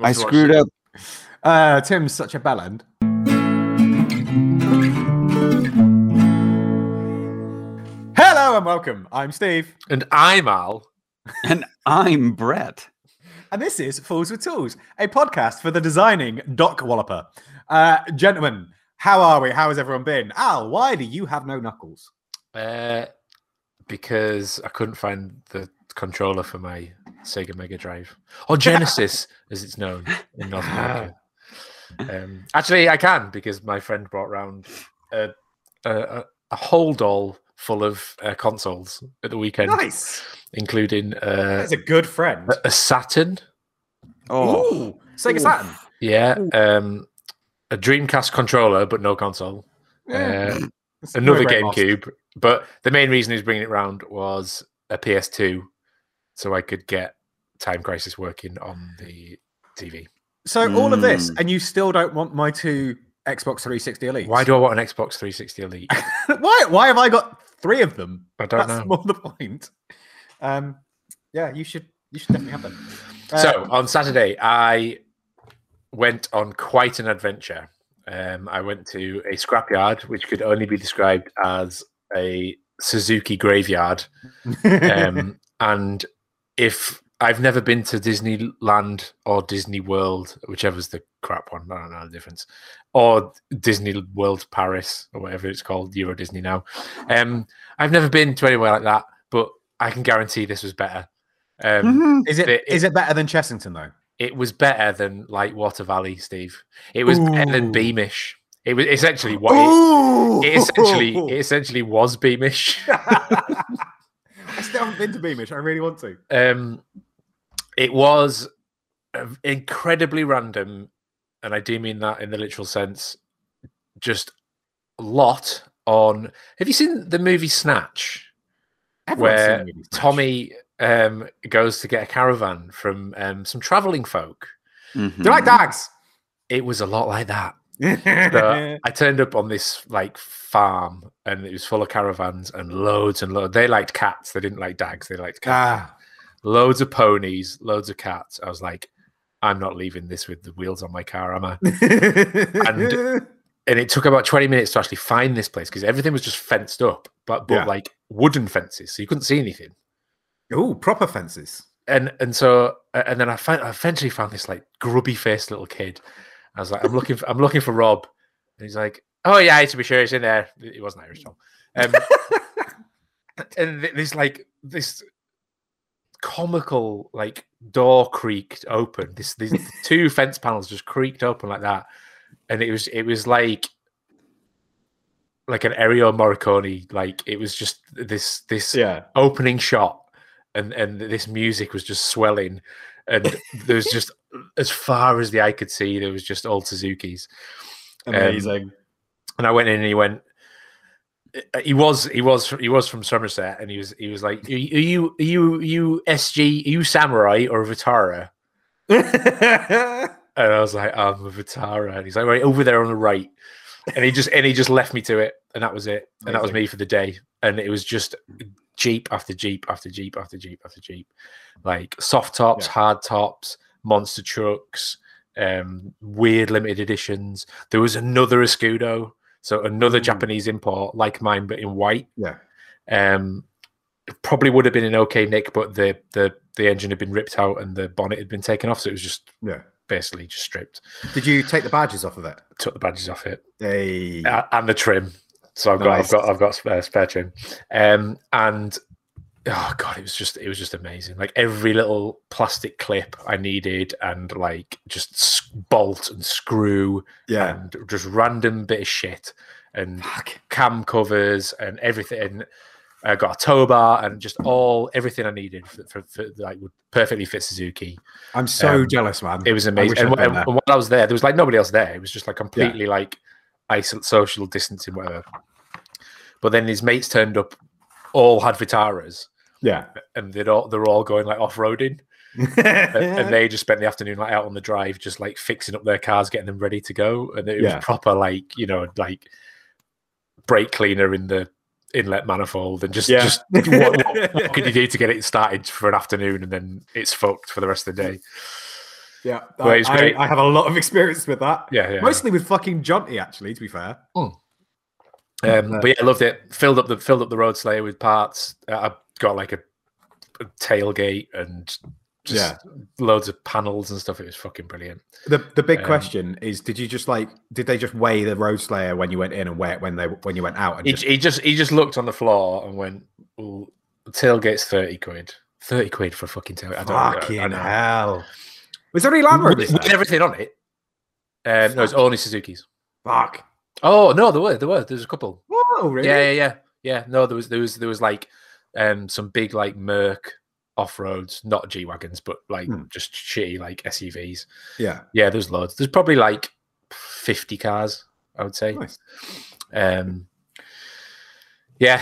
I screwed up. Uh, Tim's such a bellend. Hello and welcome. I'm Steve, And I'm Al. And I'm Brett. and this is Fools with Tools, a podcast for the designing Doc Walloper. Uh, gentlemen, how are we? How has everyone been? Al, why do you have no knuckles? Uh, because I couldn't find the controller for my Sega Mega Drive or Genesis, as it's known in North America. Um, actually, I can because my friend brought round a, a, a- a whole doll full of uh, consoles at the weekend, Nice. including uh, That's a good friend. a- a Saturn, Oh, Ooh, Sega Ooh. Saturn. yeah, um, a Dreamcast controller, but no console. Yeah. Uh, another no great loss. GameCube. But the main reason he's bringing it round was a PS2, so I could get Time Crisis working on the TV. So all of this, Mm. and you still don't want my two Xbox 360 Elites? Why do I want an Xbox 360 Elite? why? Why have I got three of them? I don't That's know. more the point. Um, yeah, you should. You should definitely have them. Uh, So on Saturday, I went on quite an adventure. Um, I went to a scrapyard, which could only be described as a Suzuki graveyard. um, and if I've never been to Disneyland or Disney World, whichever's the crap one, I don't know the difference, or Disney World Paris or whatever it's called, Euro Disney now. Um, I've never been to anywhere like that, but I can guarantee this was better. Um, is it it- is it better than Chessington though? it was better than like Water Valley, Steve. It was better than Beamish. It was essentially what it, it essentially it essentially was Beamish. I still haven't been to Beamish. I really want to. um, it was uh, incredibly random, and I do mean that in the literal sense. Just a lot on. Have you seen the movie Snatch, Everyone's where the movie Snatch. Tommy um, goes to get a caravan from um, some traveling folk? Mhm. Do you like dogs? It was a lot like that. I turned up on this like farm, and it was full of caravans and loads and loads. They liked cats. They didn't like dags. They liked cats. ah, loads of ponies, loads of cats. I was like, I'm not leaving this with the wheels on my car, am I? and And it took about 20 minutes to actually find this place because everything was just fenced up, but but Yeah. like wooden fences, so you couldn't see anything. oh, proper fences. And and so and then I found I eventually found this like grubby faced little kid. I was like, I'm looking for I'm looking for Rob, and he's like, Oh yeah, to be sure, he's in there. He wasn't Irish, Tom. Um, and th- this like this comical like door creaked open. This these two fence panels just creaked open like that, and it was it was like like an Ennio Morricone. Like it was just this this Yeah. opening shot, and and this music was just swelling, and there's just as far as the eye could see, there was just old Suzuki's Amazing. and I went in and he went. uh, He was he was he was from Somerset, and he was he was like, "Are you are you are you, SG? Are you Samurai or Vitara?" And I was like, "I'm a Vitara," and he's like, "Right over there on the right." And he just and he just left me to it, and that was it, and that was me for the day. And it was just Jeep after Jeep after Jeep after Jeep after Jeep, like soft tops, Yeah. hard tops, monster trucks, um, weird limited editions. There was another Escudo, so another Ooh. Japanese import like mine, but in white. yeah. Um, probably would have been an okay nick, but the the the engine had been ripped out and the bonnet had been taken off, so it was just Yeah. basically just stripped. Did you take the badges off of it? Took the badges off it Hey. uh, and the trim. So I've got I've got I've got spare, spare trim, um, and oh god, it was just it was just amazing. Like every little plastic clip I needed, and like just bolt and screw, yeah. and just random bit of shit, and Fuck. cam covers and everything. I got a tow bar and just all everything I needed for, for, for like would perfectly fit Suzuki. I'm so Um, jealous, man. It was amazing. And, I'd wh- been and there. while I was there, there was like nobody else there. It was just like completely like isol- social distancing, whatever. But then his mates turned up, all had Vitaras, Yeah. and they'd all they're all going like off roading, and, and they just spent the afternoon like out on the drive, just like fixing up their cars, getting them ready to go. And it Yeah. was proper like you know like brake cleaner in the inlet manifold, and just Yeah. just what, what, what could you do to get it started for an afternoon, and then it's fucked for the rest of the day. Yeah, I, it's I- I have a lot of experience with that. Yeah, yeah. Mostly with fucking Jonty, actually. To be fair. Um, but yeah, I loved it. Filled up the filled up the road slayer with parts. Uh, I got like a, a tailgate and just Yeah. loads of panels and stuff. It was fucking brilliant. The the big Um, question is: Did you just like? Did they just weigh the road slayer when you went in and weigh it when they when you went out? And He, just, he just he just looked on the floor and went, well, "Tailgate's thirty quid. Thirty quid for a fucking tailgate. I don't, I fucking don't hell! Was there any Land With, Rovers? with there? everything on it. Um, no, it's only Suzuki's. Fuck. Oh no, there were there were there's a couple. Whoa, really? Yeah, yeah, yeah, yeah. No, there was there was there was like um some big like Merc off roads, not G wagons, but like Hmm. just shitty like SUVs. yeah. Yeah, there's loads. There's probably like fifty cars, I would say. Nice. Um, yeah,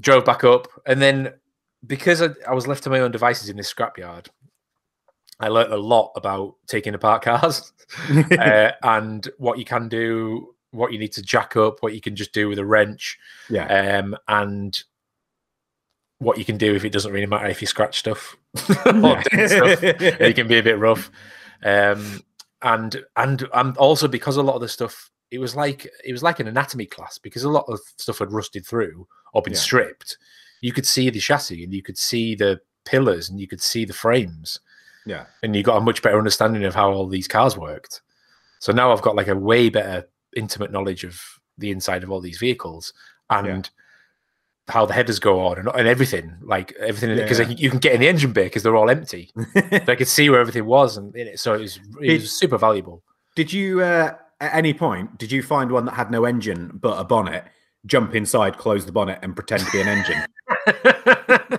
drove back up, and then because I, I was left to my own devices in this scrapyard, I learnt a lot about taking apart cars uh, and what you can do, what you need to jack up, what you can just do with a wrench, yeah. um, and what you can do if it doesn't really matter if you scratch stuff or Yeah. stuff. It can be a bit rough. Um, and and and also because a lot of the stuff it was like it was like an anatomy class because a lot of stuff had rusted through or been Yeah. stripped. You could see the chassis and you could see the pillars and you could see the frames yeah. and you got a much better understanding of how all these cars worked. So now I've got like a way better intimate knowledge of the inside of all these vehicles and how the headers go on and, and everything, like everything, because Yeah. you can get in the engine bay because they're all empty. So I could see where everything was, and in it, so it was, it Did- was super valuable. Did you, uh, at any point, did you find one that had no engine but a bonnet? Jump inside, close the bonnet, and pretend to be an engine.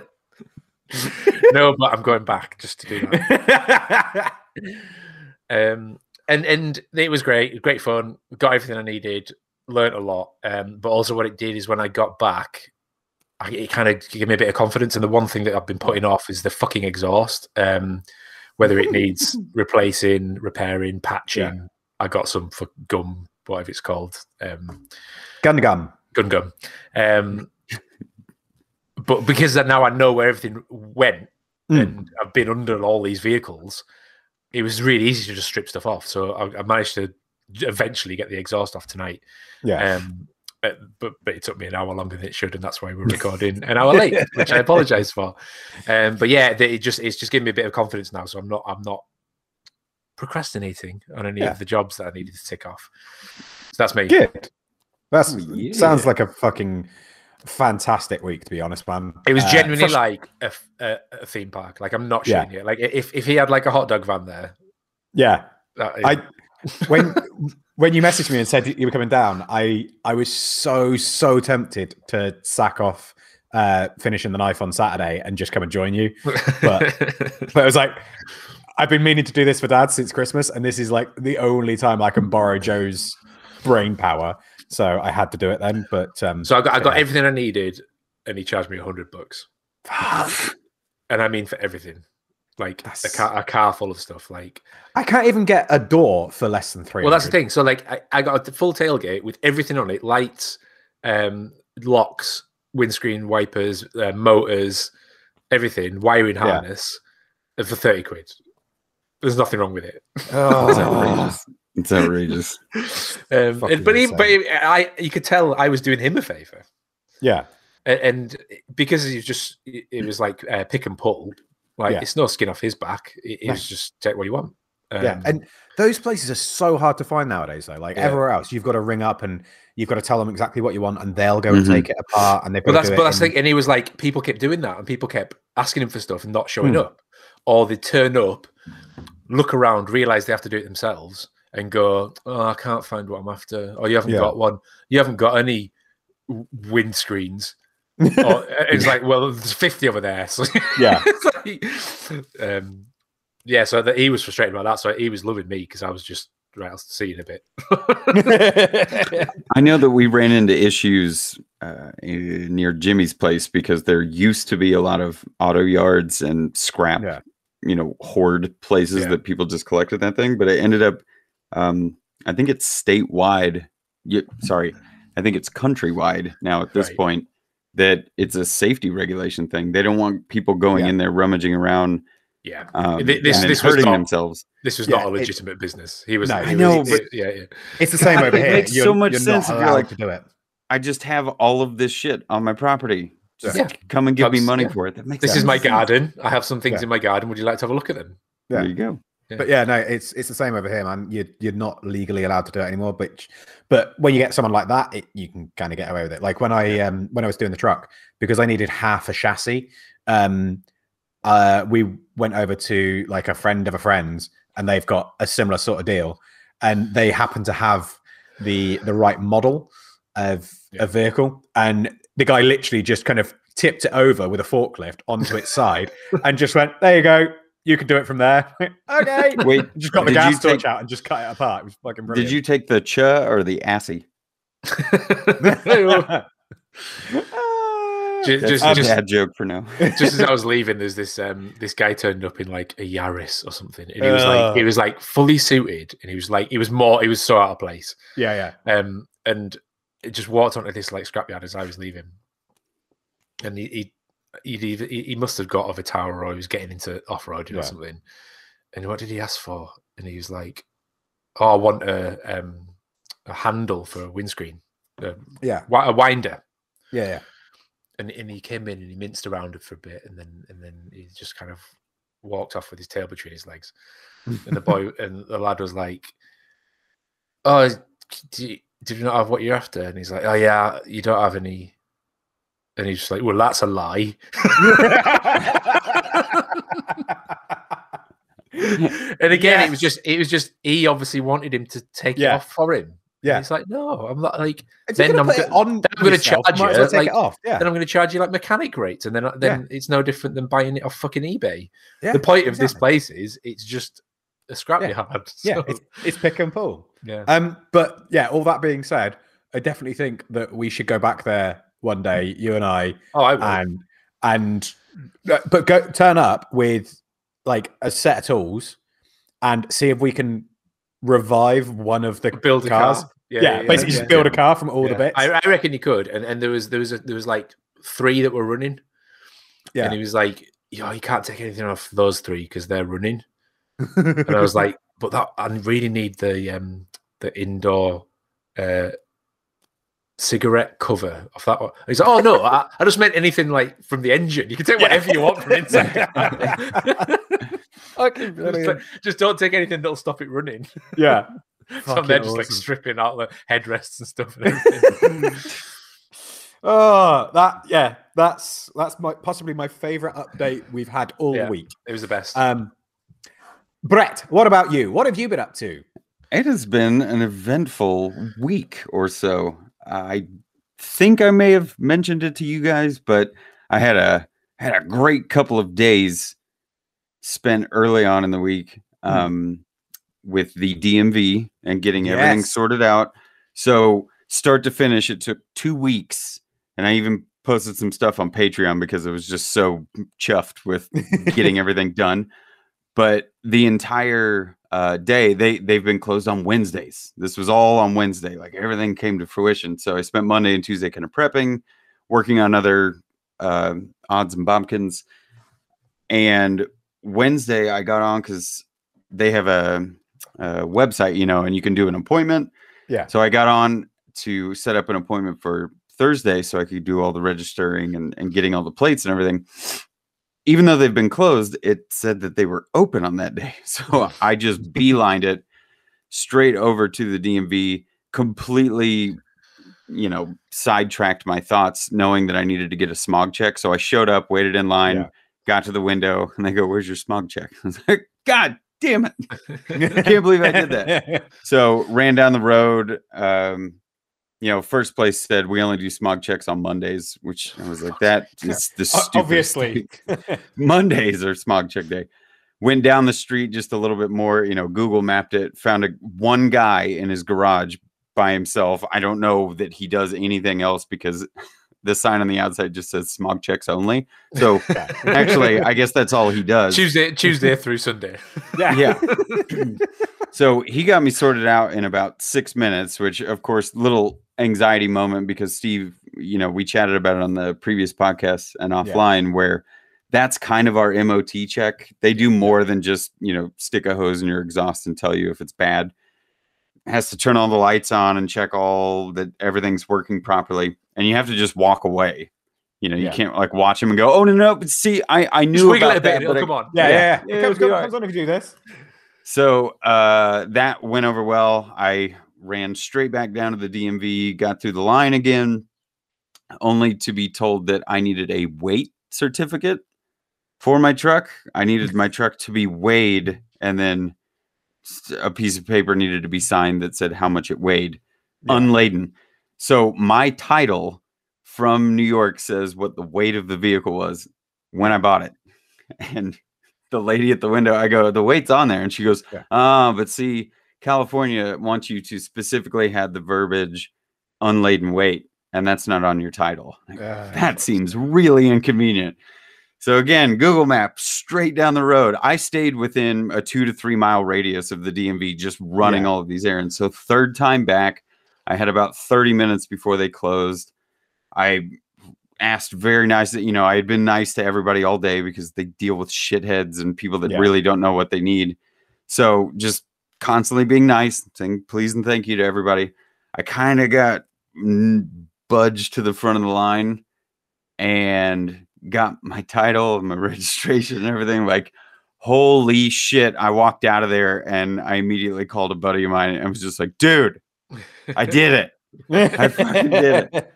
no, but I'm going back just to do that. um, and and it was great, great fun. Got everything I needed, learnt a lot. Um, but also what it did is when I got back, I, it kind of gave me a bit of confidence. And the one thing that I've been putting off is the fucking exhaust. Um, whether it needs replacing, repairing, patching. I got some for gum, whatever it's called. Um, Gun gun. gun gum. Um, but because now I know where everything went Mm. and I've been under all these vehicles, it was really easy to just strip stuff off. So I, I managed to eventually get the exhaust off tonight. Yeah. Um, but, but but it took me an hour longer than it should, and that's why we're recording an hour late, which I apologise for. Um, but yeah, it just it's just giving me a bit of confidence now, so I'm not I'm not procrastinating on any Yeah. of the jobs that I needed to tick off. So that's me. Good. That's Oh, yeah. sounds like a fucking fantastic week, to be honest, man. It was Uh, genuinely frust- like a, theme park. Like I'm not Yeah. shitting. Like if, if he had like a hot dog van there, yeah. that, I when when you messaged me and said you were coming down, I I was so so tempted to sack off uh finishing the knife on Saturday and just come and join you. but- But it was like I've been meaning to do this for dad since Christmas, and this is like the only time I can borrow Joe's brain power. So I had to do it then. But um so I got I got Yeah. everything I needed, and he charged me a hundred bucks, and I mean for everything, like a car, a car full of stuff. Like I can't even get a door for less than three. well, that's the thing. So like I, I got a full tailgate with everything on it: lights, um, locks, windscreen wipers, uh, motors, everything, wiring Yeah. harness, uh, for thirty quid. There's nothing wrong with it. It's Oh, outrageous. It's outrageous. Um, and- but even, but I, you could tell I was doing him a favor, yeah. and, and because he was just, it it was like uh, pick and pull. Like Yeah. it's no skin off his back. It, it No. just take what you want. yeah, Um, and those places are so hard to find nowadays. Though, like Yeah. everywhere else, you've got to ring up and you've got to tell them exactly what you want, and they'll go and Mhm. take it apart. And they've but that's to do but it that's in- thing. And he was like, people kept doing that, and people kept asking him for stuff and not showing Hmm. up, or they turn up, look around, realize they have to do it themselves, and go, "Oh, I can't find what I'm after," or you haven't Yeah. got one, you haven't got any w- windscreens. Or, it's like, well, there's 50 over there. So Yeah. Like, um, yeah, so that he was frustrated about that. So he was loving me because I was just right. I'll see you in a bit. I know that we ran into issues uh, near Jimmy's place because there used to be a lot of auto yards and scrap, Yeah. you know, hoard places Yeah. that people just collected that thing. But it ended up, um, I think it's statewide. You, sorry, I think it's countrywide now at this Right. point that it's a safety regulation thing. They don't want people going Yeah. in there rummaging around Yeah, um, Th- this- and then this was hurting not- themselves. this was Yeah, not a it- legitimate business. He was. No, he I was- know, he- but- yeah, yeah. It's the same over here. It here. makes You're, so much you're sense if you're like- to do it. I just have all of this shit on my property. Just Yeah. come and give me money yeah. for it. That makes This sense. is my garden. I have some things Yeah. in my garden. Would you like to have a look at them? There you go. Yeah. But yeah, no, it's it's the same over here, man. You're you're not legally allowed to do it anymore. But but when you get someone like that, it, you can kind of get away with it. Like when I um when I was doing the truck because I needed half a chassis. Um, uh, we went over to like a friend of a friend's, and they've got a similar sort of deal, and they happen to have the the right model of Yeah. a vehicle, and the guy literally just kind of tipped it over with a forklift onto its side and just went, "There you go." You can do it from there. okay. Wait, Just got the did you gas torch take- out and just cut it apart. It was fucking brilliant. Did you take the cha or the assy? Ju- That's just, a just, bad joke for now. just as I was leaving, there's this um this guy turned up in like a Yaris or something, and he was like he was like fully suited, and he was like he was more he was so out of place, yeah, yeah. um and it just walked onto this like scrapyard as I was leaving, and he he he'd either, he, he must have got off a tower or he was getting into off roading Yeah. or something, and what did he ask for? And he was like, "Oh, I want a um a handle for a windscreen, a, Yeah. a winder." Yeah, yeah. and, and he came in and he minced around it for a bit and then and then he just kind of walked off with his tail between his legs and the boy and the lad was like oh do you, did you not have what you're after and he's like oh yeah you don't have any and he's just like well that's a lie and again it was just it was just he obviously wanted him to take it off for him Yeah. And he's like no i'm not like If Then gonna I'm put go- on then I'm gonna charge you, well take like, it off. Yeah. then I'm going to charge you like mechanic rates, and then then it's no different than buying it off fucking eBay. yeah. the point of this place is it's just a scrapyard. Yeah, so- it's, it's pick and pull. yeah. Um, but yeah, all that being said, I definitely think that we should go back there one day, you and I, Oh, I will. and and uh, but go turn up with like a set of tools and see if we can revive one of the build cars. car. Yeah, basically just build a car from all the Yeah. bits. I, I reckon you could, and and there was there was a, there was like three that were running, yeah, and he was like, "Yo, you can't take anything off those three because they're running." And I was like, "But that I really need the um the indoor uh cigarette cover off that one." He's like, "Oh no, I, I just meant anything like from the engine. You can take whatever you want from inside." Okay, just, like- just don't take anything that'll stop it running. yeah. So I'm there Fucking just like stripping out the headrests and stuff. And everything. Oh, that yeah, that's that's my possibly my favorite update we've had all Yeah. week. it was the best. Um, Brett, what about you? What have you been up to? It has been an eventful week or so. I think I may have mentioned it to you guys, but I had a had a great couple of days spent early on in the week Hmm. um, with the DMV and getting everything sorted out. So start to finish, it took two weeks, and I even posted some stuff on Patreon because it was just so chuffed with getting everything done. But the entire uh, day, they they've been closed on Wednesdays. This was all on Wednesday. Like everything came to fruition. So I spent Monday and Tuesday kind of prepping, working on other uh, odds and bombkins. And Wednesday, I got on because they have a, a website, you know, and you can do an appointment. Yeah. So I got on to set up an appointment for Thursday so I could do all the registering and, and getting all the plates and everything. Even though they've been closed, it said that they were open on that day. So I just beelined it straight over to the DMV, completely, you know, sidetracked my thoughts, knowing that I needed to get a smog check. So I showed up, waited in line, Yeah. got to the window, and they go, Where's your smog check? I was like, God damn it. I can't believe I did that. So ran down the road. Um, you know, first place said we only do smog checks on Mondays, which I was like, that is the O- stupidest Obviously. Mondays are smog check day. Went down the street just a little bit more, you know, Google mapped it, found a one guy in his garage by himself. I don't know that he does anything else because the sign on the outside just says smog checks only. So actually, I guess that's all he does. Tuesday, Tuesday through Sunday. yeah. Yeah. so he got me sorted out in about six minutes, which of course, little anxiety moment because Steve, you know, we chatted about it on the previous podcast and offline where that's kind of our MOT check. They do more than just, you know, stick a hose in your exhaust and tell you if it's bad. It has to turn all the lights on and check all that everything's working properly. And you have to just walk away. You know, you Yeah. can't like watch them and go, oh no, no, but see, I, I knew Just about it a bit. that, but oh, I- come on. Yeah, Yeah. yeah, yeah. Yeah, It it'll comes, comes, alright. comes on if you do this. So uh, that went over well. I ran straight back down to the DMV, got through the line again, only to be told that I needed a weight certificate for my truck. I needed my truck to be weighed, and then a piece of paper needed to be signed that said how much it weighed, Yeah. unladen. So my title from New York says what the weight of the vehicle was when I bought it. And the lady at the window, I go, the weight's on there. And she goes, Yeah. ah, but see, California wants you to specifically have the verbiage unladen weight, and that's not on your title. Uh, that seems really inconvenient. So again, Google Maps straight down the road. I stayed within a two to three mile radius of the DMV, just running Yeah. all of these errands. So third time back, I had about 30 minutes before they closed. I asked very nice that you know I had been nice to everybody all day because they deal with shitheads and people that Yeah. really don't know what they need. So just constantly being nice, saying please and thank you to everybody. I kind of got budged to the front of the line and got my title and my registration and everything. Like, holy shit. I walked out of there and I immediately called a buddy of mine and was just like, dude, I did it. I fucking did it.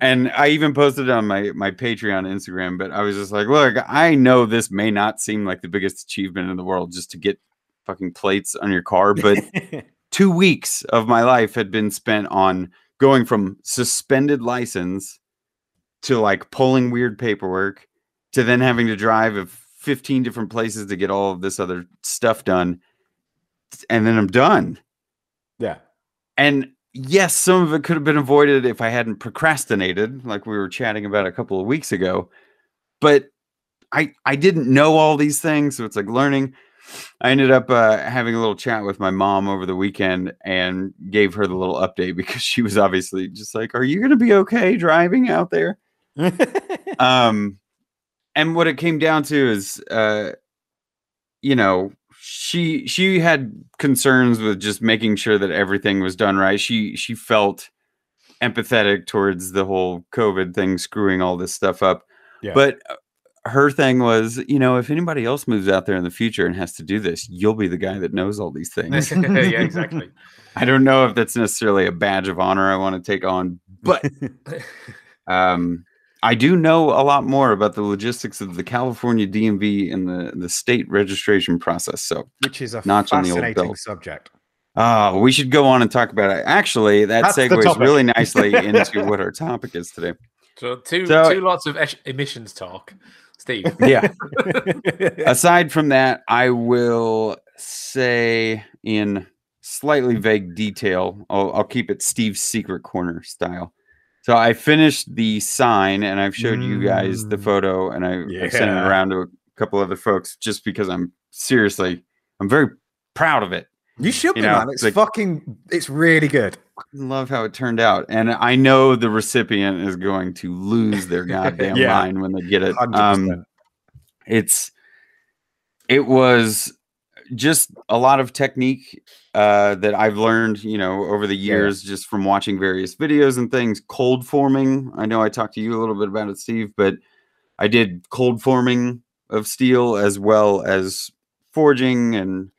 And I even posted it on my my Patreon Instagram, but I was just like, look, I know this may not seem like the biggest achievement in the world just to get fucking plates on your car, but two weeks of my life had been spent on going from suspended license to like pulling weird paperwork to then having to drive of 15 different places to get all of this other stuff done. And then I'm done. yeah. And yes, some of it could have been avoided if I hadn't procrastinated, like we were chatting about a couple of weeks ago. But I I didn't know all these things, so it's like learning. I ended up uh, having a little chat with my mom over the weekend and gave her the little update because she was obviously just like, "Are you going to be okay driving out there?" um and what it came down to is uh you know she she had concerns with just making sure that everything was done right she she felt empathetic towards the whole covid thing screwing all this stuff up Yeah. but uh, her thing was you know if anybody else moves out there in the future and has to do this you'll be the guy that knows all these things yeah, exactly. i don't know if that's necessarily a badge of honor i want to take on but um, I do know a lot more about the logistics of the California DMV and the, the state registration process. So, Which is a Notch on the old fascinating subject. uh, we should go on and talk about it. Actually, that That's segues really nicely into what our topic is today. So two So- two lots of esh- emissions talk, Steve. Yeah. Aside from that, I will say in slightly vague detail, I'll, I'll keep it Steve's secret corner style. So I finished the sign and I've showed you guys the Mm. photo and I, I've sent it around to a couple other folks just because I'm seriously, I'm very proud of it. you should be, know, man. It's like- fucking. It's really good. Love how it turned out. And I know the recipient is going to lose their goddamn Yeah. mind when they get it. Um, it's it was just a lot of technique uh, that I've learned, you know, over the Yeah. years, just from watching various videos and things. Cold forming. I know I talked to you a little bit about it, Steve, but I did cold forming of steel as well as forging and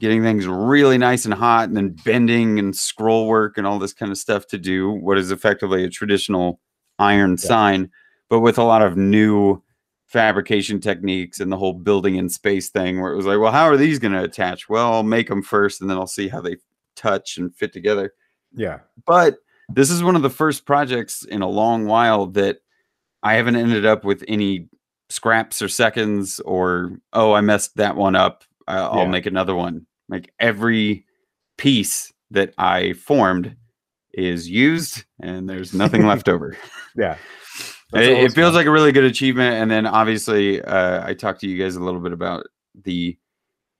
getting things really nice and hot, and then bending and scroll work and all this kind of stuff to do what is effectively a traditional iron Yeah. sign, but with a lot of new fabrication techniques and the whole building in space thing where it was like, well, how are these going to attach? Well, I'll make them first and then I'll see how they touch and fit together. Yeah. But this is one of the first projects in a long while that I haven't ended up with any scraps or seconds or, oh, I messed that one up. I'll Yeah. make another one. Like every piece that I formed is used and there's nothing left over Yeah. it, it feels like a really good achievement and then obviously uh, i talked to you guys a little bit about the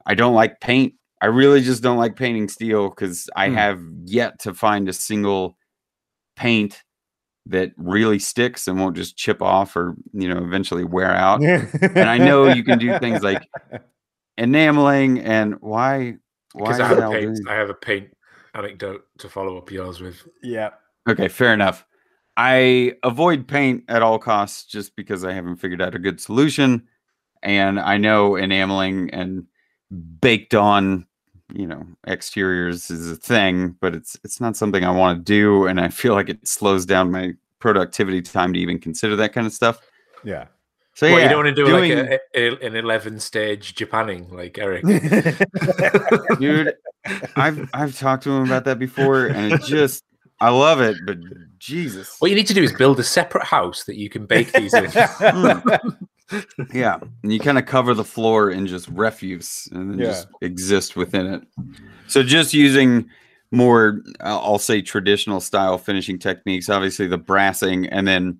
i don't like paint i really just don't like painting steel because i Hmm. have yet to find a single paint that really sticks and won't just chip off or you know eventually wear out. and I know you can do things like enameling and why why Because I, have a paint- I have a paint anecdote to follow up yours with. yeah. Okay, fair enough. I avoid paint at all costs just because I haven't figured out a good solution. And I know enameling and baked on, you know, exteriors is a thing, but it's it's not something I want to do. And I feel like it slows down my productivity time to even consider that kind of stuff. Yeah. So What, yeah, you don't want to do doing- like a, a- an 11 stage Japanning like Eric. dude. I've I've talked to him about that before, and it just I love it, but Jesus. What you need to do is build a separate house that you can bake these in. Yeah, and you kind of cover the floor in just refuse and then Yeah. just exist within it. So just using more, uh, I'll say traditional style finishing techniques. Obviously, the brassing and then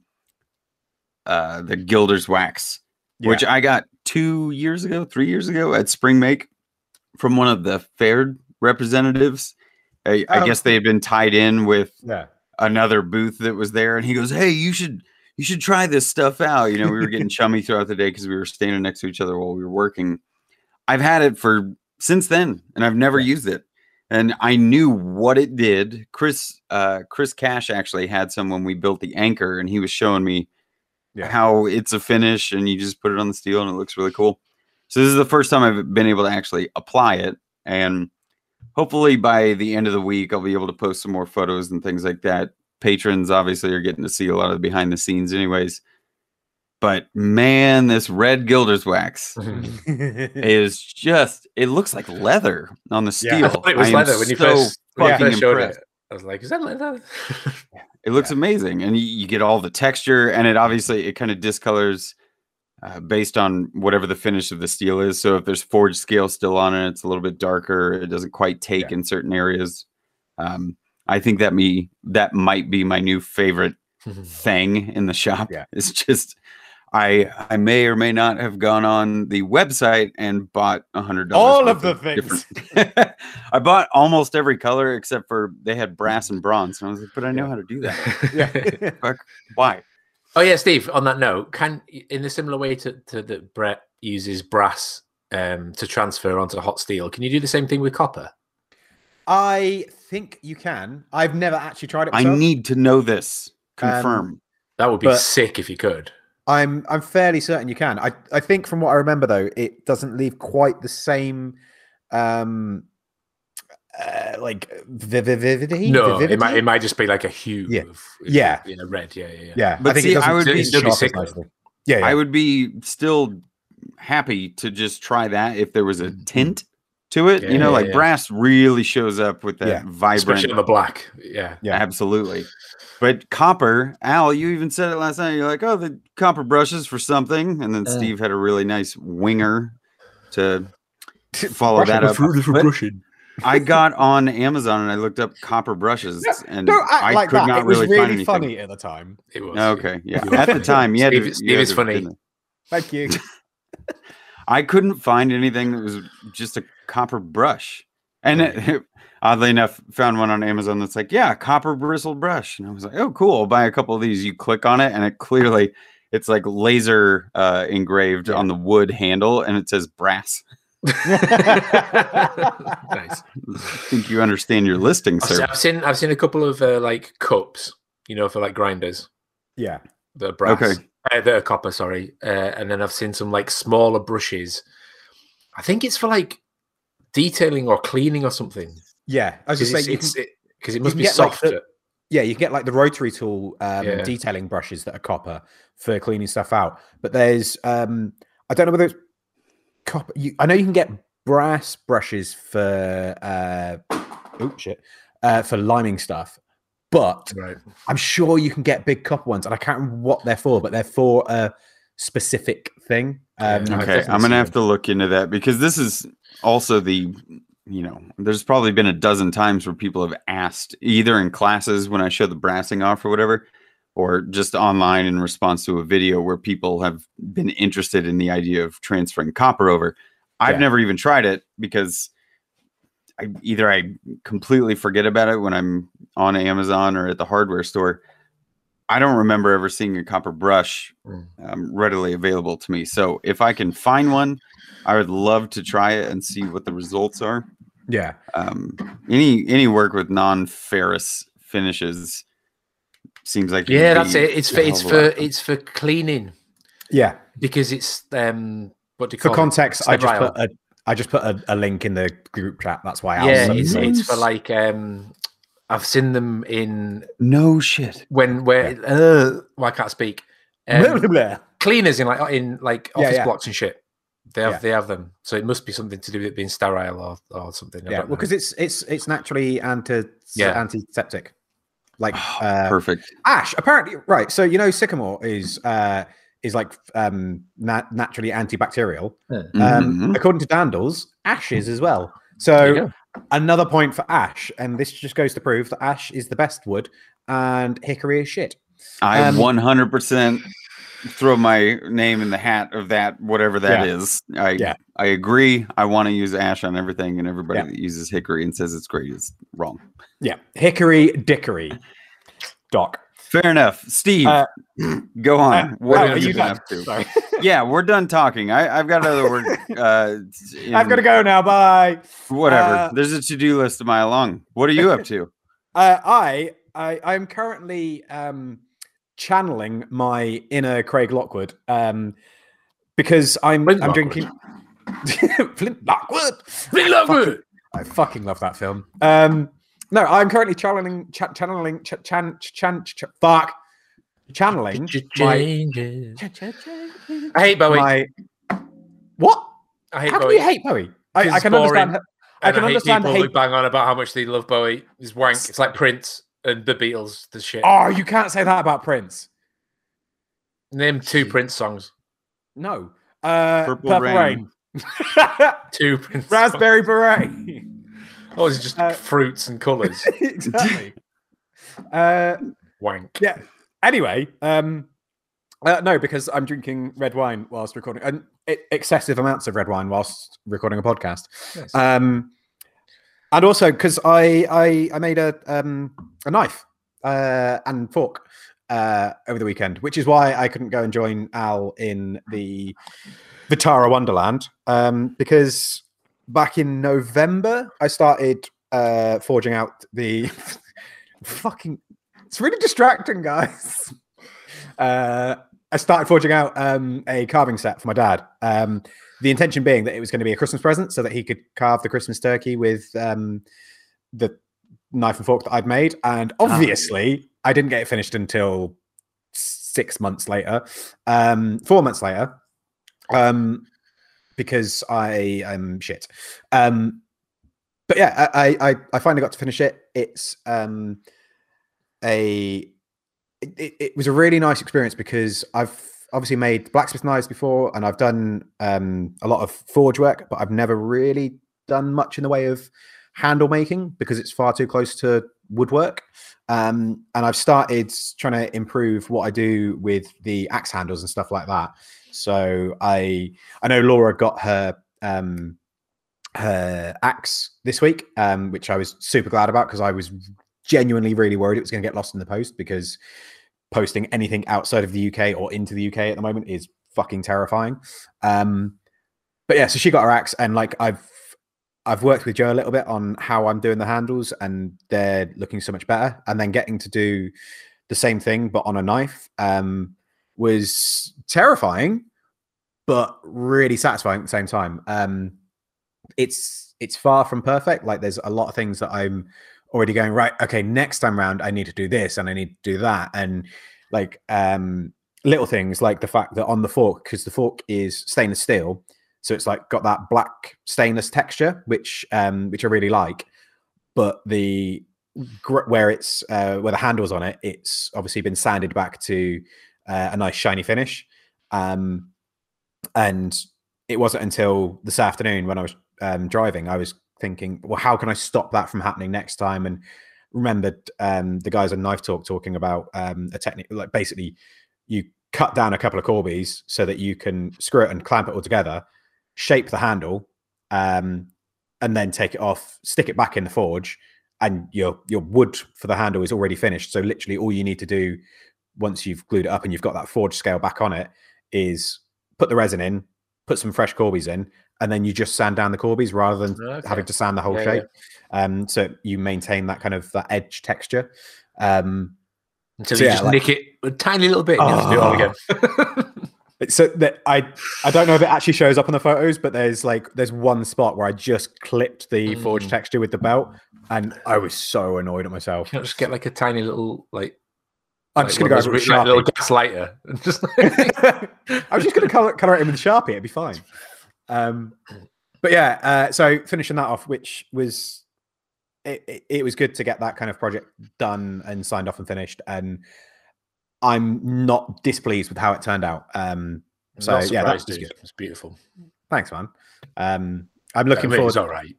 uh, the gilder's wax, which I got two years ago, three years ago at Spring Make from one of the fair representatives. I, I Oh. guess they had been tied in with yeah. Another booth that was there and he goes hey you should you should try this stuff out. You know we were getting chummy throughout the day because we were standing next to each other while we were working. I've had it for since then and i've never used it. And i knew what it did. Chris uh chris cash actually had some when we built the anchor and he was showing me Yeah. how it's a finish and you just put it on the steel and it looks really cool. So this is the first time i've been able to actually apply it and hopefully by the end of the week i'll be able to post some more photos and things like that patrons obviously are getting to see a lot of the behind the scenes anyways but man this red gilder's wax is just it looks like leather on the Yeah, I steel thought it was leather when you so first, when you first showed impressed. it. I was like, is that leather? it looks amazing and you, you get all the texture and it obviously it kind of discolors uh, based on whatever the finish of the steel is so if there's forged scale still on it it's a little bit darker it doesn't quite take Yeah. in certain areas um, i think that me that might be my new favorite thing in the shop Yeah. it's just i i may or may not have gone on the website and bought a hundred dollars All of the things. i bought almost every color except for they had brass and bronze and i was like but i know Yeah. how to do that yeah. Fuck, why Oh yeah, Steve. On that note, can in a similar way to, to that Brett uses brass um, to transfer onto hot steel, can you do the same thing with copper? I think you can. I've never actually tried it. i need to know this Um, confirm That would be sick if you could. I'm I'm fairly certain you can. I I think from what I remember though, it doesn't leave quite the same um uh, like vividity. No, it might it might just be like a hue. Yeah. Of, Yeah. yeah, red. Yeah, yeah, yeah. yeah, But I think see, I would be- still be sick. Yeah, yeah. i would be still happy to just try that if there was a tint to it Yeah, you know yeah, like yeah. brass really shows up with that Yeah. vibrant Especially on the black. Yeah. Yeah. Absolutely. But copper, Al, you even said it last night. You're like, oh, the copper brushes for something. And then Uh. Steve had a really nice winger to follow that up. for But brushing. I got on Amazon and I looked up copper brushes and Don't act I like could that. not it was really, really, find anything. funny at the time. It was. Okay. Yeah. You At the funny. time, yeah. Steve- Steve is funny. Thank you. I couldn't find anything that was just a copper brush. And it, oddly enough, found one on Amazon that's like, yeah, copper bristle brush. And I was like, oh, cool. I'll buy a couple of these. You click on it, and it clearly it's like laser uh, engraved Yeah. on the wood handle, and it says brass. nice. I think you understand your listing, sir. I've seen I've seen a couple of uh, like cups, you know, for like grinders. yeah. The brass. Okay. Uh, the copper, sorry. Uh, and then I've seen some like smaller brushes. I think it's for like detailing or cleaning or something. Yeah. I was Because just saying, it's, you it's, can, it, 'cause it must be get, like, soft. the- yeah, you can get like the rotary tool um, Yeah. detailing brushes that are copper for cleaning stuff out. But there's, um, I don't know whether it's copper. You, I know you can get brass brushes for, uh, oh shit, uh, for liming stuff. But right. I'm sure you can get big copper ones, and I can't remember what they're for, but they're for a specific thing. Um, Okay, I'm gonna have to look into that because this is also the, you know, there's probably been a dozen times where people have asked either in classes when I show the brassing off or whatever, or just online in response to a video where people have been interested in the idea of transferring copper over. I've Yeah. never even tried it because I either I completely forget about it when I'm on Amazon or at the hardware store. I don't remember ever seeing a copper brush Mm. um, readily available to me. So if I can find one, I would love to try it and see what the results are. Yeah. Um, any any work with non-ferrous finishes seems like Yeah, that's it. It's for it's for it's for cleaning Yeah. because it's um what do you For call context, I just put a I just put a, a link in the group chat. That's why it? Al Yeah, it's it's for like um I've seen them in no shit. when where uh, well, I can't speak. Blah, Um, blah, blah. cleaners in like in like office yeah. blocks and shit. They have Yeah. they have them, so it must be something to do with it being sterile or, or something. I Yeah, well, because it's it's it's naturally anti Yeah. antiseptic. Like uh, Perfect. ash, apparently, right? So you know, sycamore is uh is like um nat- naturally antibacterial. Um, Mhm. according to Dandles, ashes as well. So another point for ash, and this just goes to prove that ash is the best wood, and hickory is shit. I um, 100% throw my name in the hat of that, whatever that Yeah. is. I Yeah. I agree. I want to use ash on everything, and everybody Yeah. that uses hickory and says it's great is wrong. Yeah, hickory dickory. Doc, Fair enough. Steve, Uh, go on. uh, what oh, have you you been up to? Sorry, Yeah, we're done talking. I, I've got other work. Uh, I've got to go now. Bye. Whatever. Uh, There's a to-do list a mile long. What are you up to? Uh, I I I'm currently um, channeling my inner Craig Lockwood um, because I'm Flint I'm Lockwood. drinking Flint Lockwood. Flint Lockwood! I fucking love that film. Um, no, I'm currently channeling ch- channeling ch- chan ch- chan ch- fuck channeling my, I hate Bowie. my what? I hate How can Bowie. you hate Bowie? I, Because I can boring. understand. I And can hate understand people hate. who bang on about how much they love Bowie. It's wank. It's like Prince and the Beatles. The shit. Oh, you can't say that about Prince. Name two Prince songs. No. Uh, Purple Purple, Rain. Rain. Two Prince. songs. Raspberry beret. Oh, it's just Uh, fruits and colours. exactly. uh, wank. yeah. Anyway, um, uh, no, because I'm drinking red wine whilst recording, and e- excessive amounts of red wine whilst recording a podcast. Nice. Um, and also because I, I I made a um a knife uh and fork uh over the weekend, which is why I couldn't go and join Al in the Vitara Wonderland um because back in November I started uh forging out the fucking it's really distracting guys. Uh I started forging out um a carving set for my dad um the intention being that it was going to be a Christmas present so that he could carve the Christmas turkey with um the knife and fork that I'd made. And obviously I didn't get it finished until 6 months later um 4 months later um because I am shit. Um but yeah I, I I finally got to finish it. It's um a it, it was a really nice experience because I've obviously made blacksmith knives before and I've done um, a lot of forge work, but I've never really done much in the way of handle making because it's far too close to woodwork. Um, and I've started trying to improve what I do with the axe handles and stuff like that. So I I know Laura got her um, her axe this week, um, which I was super glad about because I was genuinely really worried it was going to get lost in the post because posting anything outside of the UK or into the UK at the moment is fucking terrifying. Um, but yeah, so she got her axe, and like I've I've worked with Joe a little bit on how I'm doing the handles, and they're looking so much better. And then getting to do the same thing but on a knife um, was terrifying, but really satisfying at the same time. Um, it's it's far from perfect. Like there's a lot of things that I'm already going right. Okay, next time round I need to do this and I need to do that, and like um little things like the fact that on the fork because the fork is stainless steel, so it's like got that black stainless texture, which um which I really like. But the where it's uh, where the handles on it, it's obviously been sanded back to uh, a nice shiny finish. Um, and it wasn't until this afternoon when I was um, driving, I was thinking, well, how can I stop that from happening next time? And remembered um, the guys on Knife Talk talking about um, a technique, like basically you cut down a couple of Corbies so that you can screw it and clamp it all together, shape the handle, um, and then take it off, stick it back in the forge, and your your wood for the handle is already finished. So literally, all you need to do once you've glued it up and you've got that forge scale back on it is put the resin in, put some fresh Corbies in, and then you just sand down the Corbies rather than Okay. having to sand the whole Yeah, shape. Um, so you maintain that kind of that edge texture. Um, Until So you yeah, just like- nick it a tiny little bit and you have to do it all Oh. so that I I don't know if it actually shows up on the photos, but there's like there's one spot where I just clipped the forge Mm. texture with the belt, and I was so annoyed at myself. Can't just get like a tiny little like. I'm like just gonna go over with like, little gas lighter and just. I was just going to color, color it in with Sharpie. It'd be fine. Um, but yeah, uh, so finishing that off, which was it, it, it was good to get that kind of project done and signed off and finished. And I'm not displeased with how it turned out. Um, so yeah, that was good. It's beautiful. Thanks, man. Um, I'm I looking mean, forward. It's all right.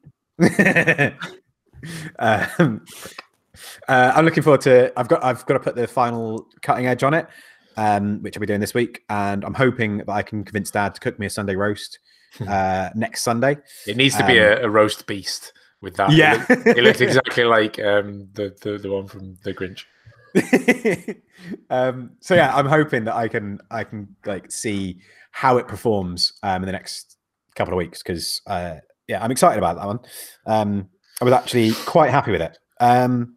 um, uh, I'm looking forward to. I've got. I've got to put the final cutting edge on it, um, which I'll be doing this week, and I'm hoping that I can convince Dad to cook me a Sunday roast uh, next Sunday. It needs to be Um, a, a roast beast with that. Yeah. It looks exactly like um, the, the the one from The Grinch. um, so yeah, I'm hoping that I can I can like see how it performs um, in the next couple of weeks because uh, yeah, I'm excited about that one. Um, I was actually quite happy with it. Um,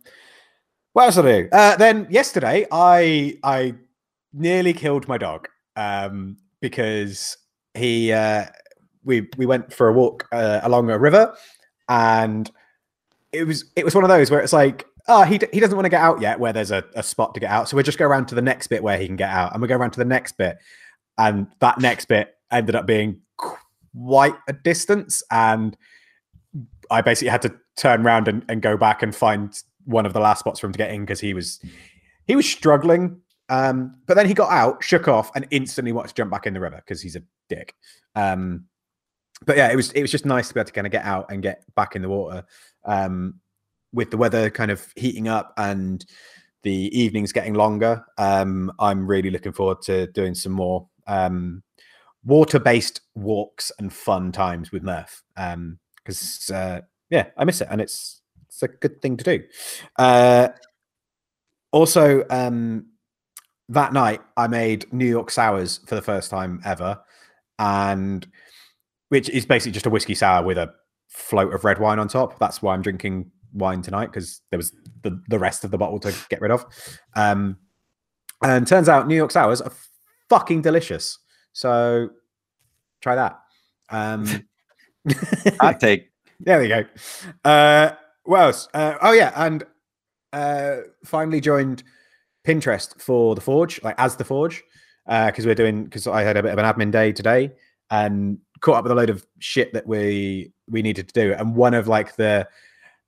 what else did I do? Uh, then yesterday, I I nearly killed my dog um, because he uh, we we went for a walk uh, along a river and it was it was one of those where it's like oh he, he doesn't want to get out yet where there's a, a spot to get out. So we just go around to the next bit where he can get out and we go around to the next bit. And that next bit ended up being quite a distance and i basically had to turn around and, and go back and find one of the last spots for him to get in because he was he was struggling. Um but then he got out shook off and instantly wanted to jump back in the river because he's a dick. Um but yeah, it was it was just nice to be able to kind of get out and get back in the water. Um, with the weather kind of heating up and the evenings getting longer, um, I'm really looking forward to doing some more um, water-based walks and fun times with Murph. Because uh, yeah, I miss it, and it's it's a good thing to do. Uh, also, um, that night I made New York sours for the first time ever, and which is basically just a whiskey sour with a float of red wine on top. That's why I'm drinking wine tonight because there was the, the rest of the bottle to get rid of. Um, and turns out New York sours are fucking delicious. So try that. Um, Hot take. there we go. Uh, what else? Uh, oh yeah, and uh, finally joined Pinterest for the Forge, like as the Forge, because we're doing because I had a bit of an admin day today and caught up with a load of shit that we we needed to do. And one of like the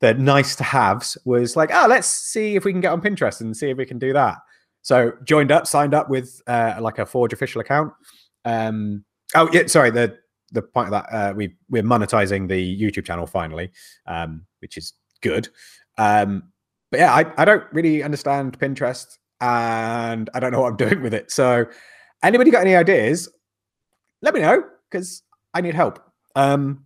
the nice to haves was like, oh, let's see if we can get on Pinterest and see if we can do that. So joined up, signed up with uh, like a Forge official account. Um, oh yeah, sorry. The the point of that uh, we we're monetizing the YouTube channel finally, um, which is good. Um, but yeah, I, I don't really understand Pinterest and I don't know what I'm doing with it. So anybody got any ideas? Let me know because I need help. Um,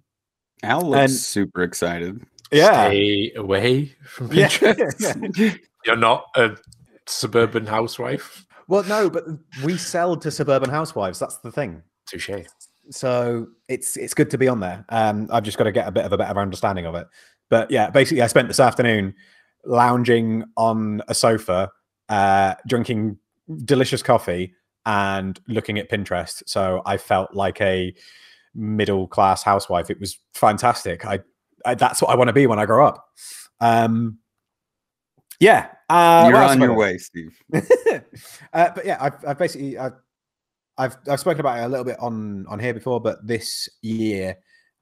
Al looks And- super excited. yeah. Stay away from Yeah. Pinterest. You're not a suburban housewife. Well, no, but we sell to suburban housewives. That's the thing. Touche. so it's it's good to be on there. Um, I've just got to get a bit of a better understanding of it. But yeah, basically, I spent this afternoon lounging on a sofa, uh, drinking delicious coffee and looking at Pinterest. So I felt like a middle class housewife. It was fantastic. I, I that's what I want to be when I grow up. Um, yeah, uh, You're on your way, Steve. uh, but yeah, I've, I've basically I've, I've I've spoken about it a little bit on on here before, but this year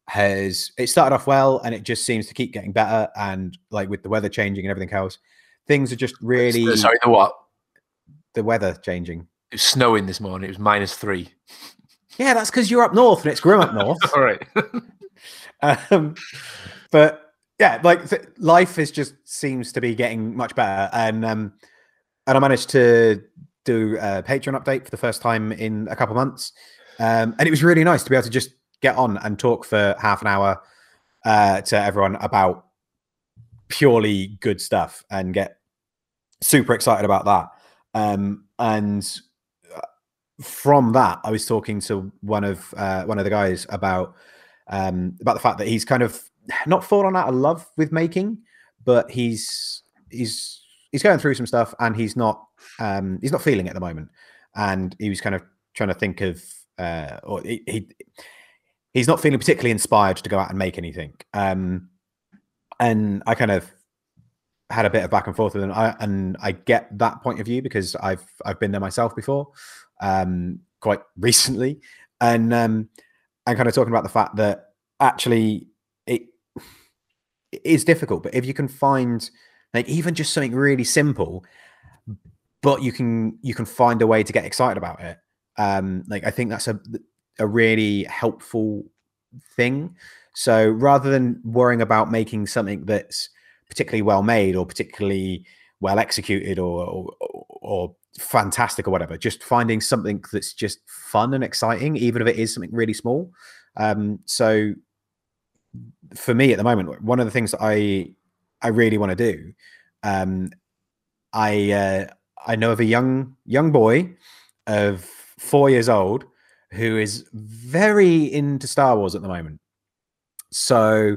has it started off well, and it just seems to keep getting better. And like with the weather changing and everything else, things are just really Sorry, the what? the weather changing. It was snowing this morning. It was minus three. Yeah, that's because you're up north and it's grim up north. All right. um, but yeah, like th- life is just seems to be getting much better, and um, and I managed to do a Patreon update for the first time in a couple months, um, and it was really nice to be able to just get on and talk for half an hour uh, to everyone about purely good stuff and get super excited about that. Um, and from that, I was talking to one of uh, one of the guys about um, about the fact that he's kind of not fallen out of love with making, but he's he's he's going through some stuff and he's not um, he's not feeling at the moment, and he was kind of trying to think of uh, or he, he he's not feeling particularly inspired to go out and make anything. Um, and I kind of had a bit of back and forth with him, I, and I get that point of view because I've I've been there myself before, um, quite recently, and um, I'm kind of talking about the fact that actually it, it is difficult, but if you can find like even just something really simple, but you can you can find a way to get excited about it. Um, like I think that's a a really helpful thing. So rather than worrying about making something that's particularly well made or particularly well executed or, or, or fantastic or whatever, just finding something that's just fun and exciting, even if it is something really small. Um, so for me at the moment, one of the things that I I really want to do, um, I uh, I know of a young young boy of four years old who is very into Star Wars at the moment. So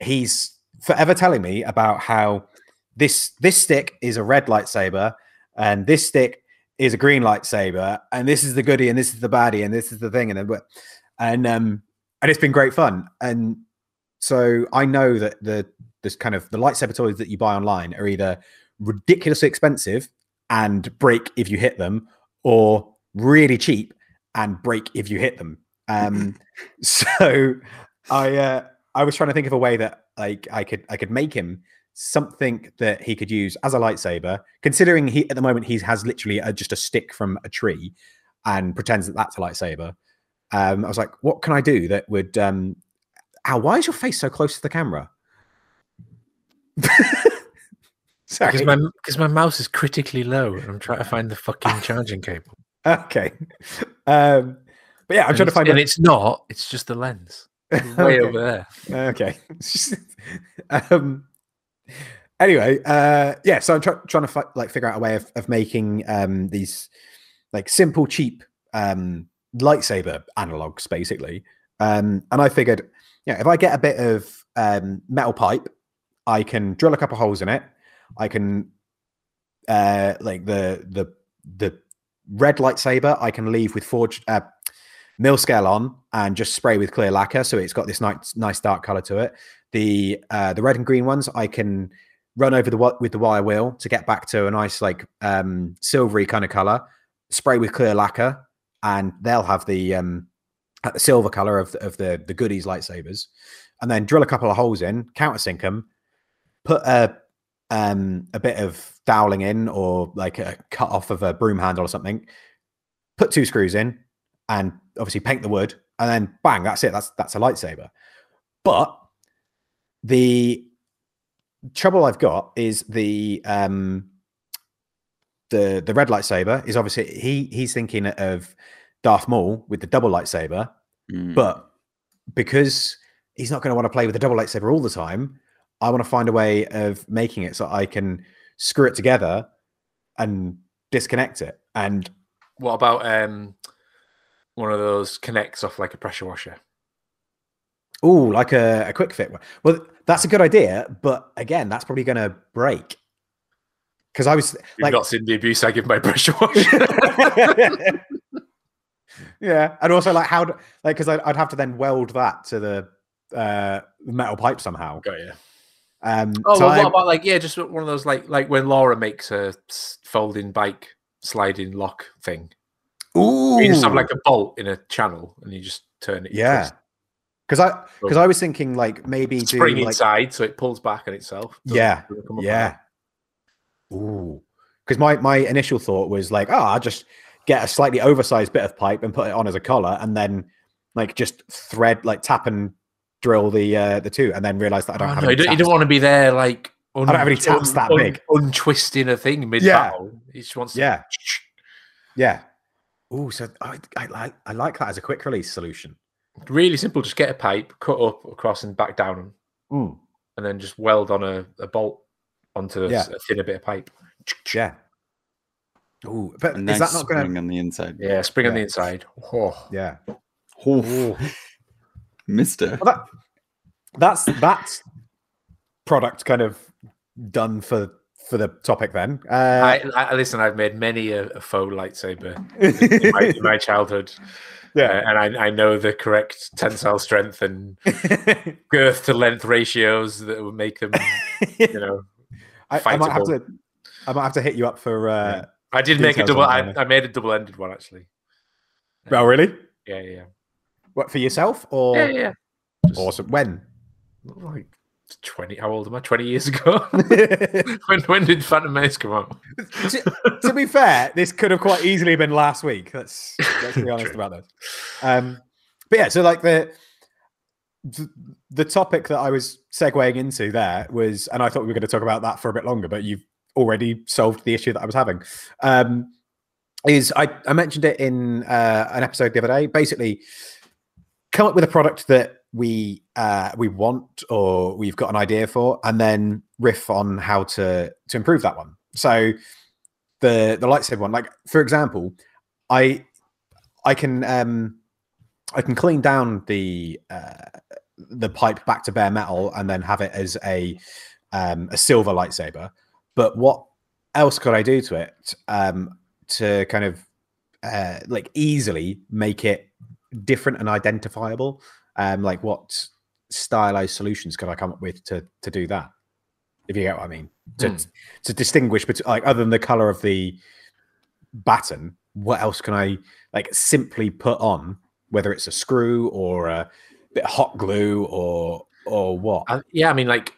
he's forever telling me about how this this stick is a red lightsaber and this stick is a green lightsaber and this is the goodie and this is the baddie and this is the thing and then and um and it's been great fun and so I know that the this kind of the lightsaber toys that you buy online are either ridiculously expensive and break if you hit them or really cheap and break if you hit them. Um, so I uh, I was trying to think of a way that like I could I could make him something that he could use as a lightsaber. Considering he at the moment he has literally a, just a stick from a tree and pretends that that's a lightsaber. Um, I was like, what can I do that would? Um, Ow, why is your face so close to the camera? Sorry. Because my because my mouse is critically low. I'm trying to find the fucking charging cable. Okay. Um, but yeah, I'm and trying to find. And it's not. It's just the lens. It's way Okay. over there. Okay. um. Anyway, uh, yeah. So I'm try- trying to like figure out a way of, of making um these like simple, cheap um lightsaber analogs, basically. Um, and I figured, yeah, if I get a bit of um metal pipe, I can drill a couple holes in it. I can uh like the the the red lightsaber I can leave with forged uh, mill scale on and just spray with clear lacquer, so it's got this nice nice dark color to it. The uh, the red and green ones I can run over the with the wire wheel to get back to a nice like um, silvery kind of color. Spray with clear lacquer, and they'll have the um, uh, silver color of of the the goodies lightsabers, and then drill a couple of holes in, countersink them, put a um, a bit of doweling in or like a cut off of a broom handle or something, put two screws in, and obviously paint the wood, and then bang, that's it. That's that's a lightsaber. But the trouble I've got is the um the the red lightsaber is obviously he he's thinking of Darth Maul with the double lightsaber, Mm. but because he's not going to want to play with the double lightsaber all the time, I want to find a way of making it so I can screw it together and disconnect it. And What about um one of those connects off like a pressure washer? oh, like a, a quick fit one. Well, that's a good idea, but again, that's probably going to break. Because I was You've like, not seen the abuse I give my pressure washer. yeah, and also like how, do, like, because I'd, I'd have to then weld that to the uh, metal pipe somehow. Got you. Um, Oh, so well, I- what about like yeah, just one of those like like when Laura makes a s- folding bike sliding lock thing. ooh, You just have like a bolt in a channel and you just turn it. yeah. twist Because I because I was thinking like maybe spring like, inside so it pulls back on itself. Yeah, up Yeah. Ooh. Because my my initial thought was like, oh, I'll just get a slightly oversized bit of pipe and put it on as a collar, and then like just thread like tap and drill the uh the two, and then realize that I don't Oh, have no, any you, don't, you don't want to be there like. Un- don't have any taps that big. Untwisting a thing mid Yeah. battle. He just wants. Yeah. To, Yeah. Oh, so I, I like I like that as a quick release solution. Really simple. Just get a pipe, cut up across and back down, Mm, and then just weld on a, a bolt onto a, Yeah. a thinner bit of pipe. yeah. Ooh, but A is that not going spring to? on the inside. Yeah, spring on the inside. Oh. Yeah. Oh, Mister. Well, that, that's that's product kind of done for for the topic then. Uh, I, I listen. I've made many a, a faux lightsaber in my, in my childhood, uh, and I, I know the correct tensile strength and girth to length ratios that would make them. You know, I, I might have to. I might have to hit you up for. Uh, I did make a double. I, I made a double-ended one actually. Oh, really? Yeah, yeah, yeah. What for yourself or yeah, yeah. Just awesome? When? Like twenty. How old am I? Twenty years ago. when when did Phantom Menace come out? to, to be fair, this could have quite easily been last week. Let's let's be honest about this. Um, but yeah, so like the, the the topic that I was segueing into there was, and I thought we were going to talk about that for a bit longer, but you've already solved the issue that I was having. Um, is I, I mentioned it in uh, an episode the other day. Basically, come up with a product that we uh, we want or we've got an idea for, and then riff on how to to improve that one. So the the lightsaber one, like for example, I I can um I can clean down the uh, the pipe back to bare metal and then have it as a um, a silver lightsaber. But what else could I do to it um, to kind of uh, like easily make it different and identifiable? Um, like what stylized solutions could I come up with to to do that? If you get what I mean, to Hmm. to distinguish between like other than the color of the baton, what else can I like simply put on? Whether it's a screw or a bit of hot glue or or what? I, yeah, I mean, like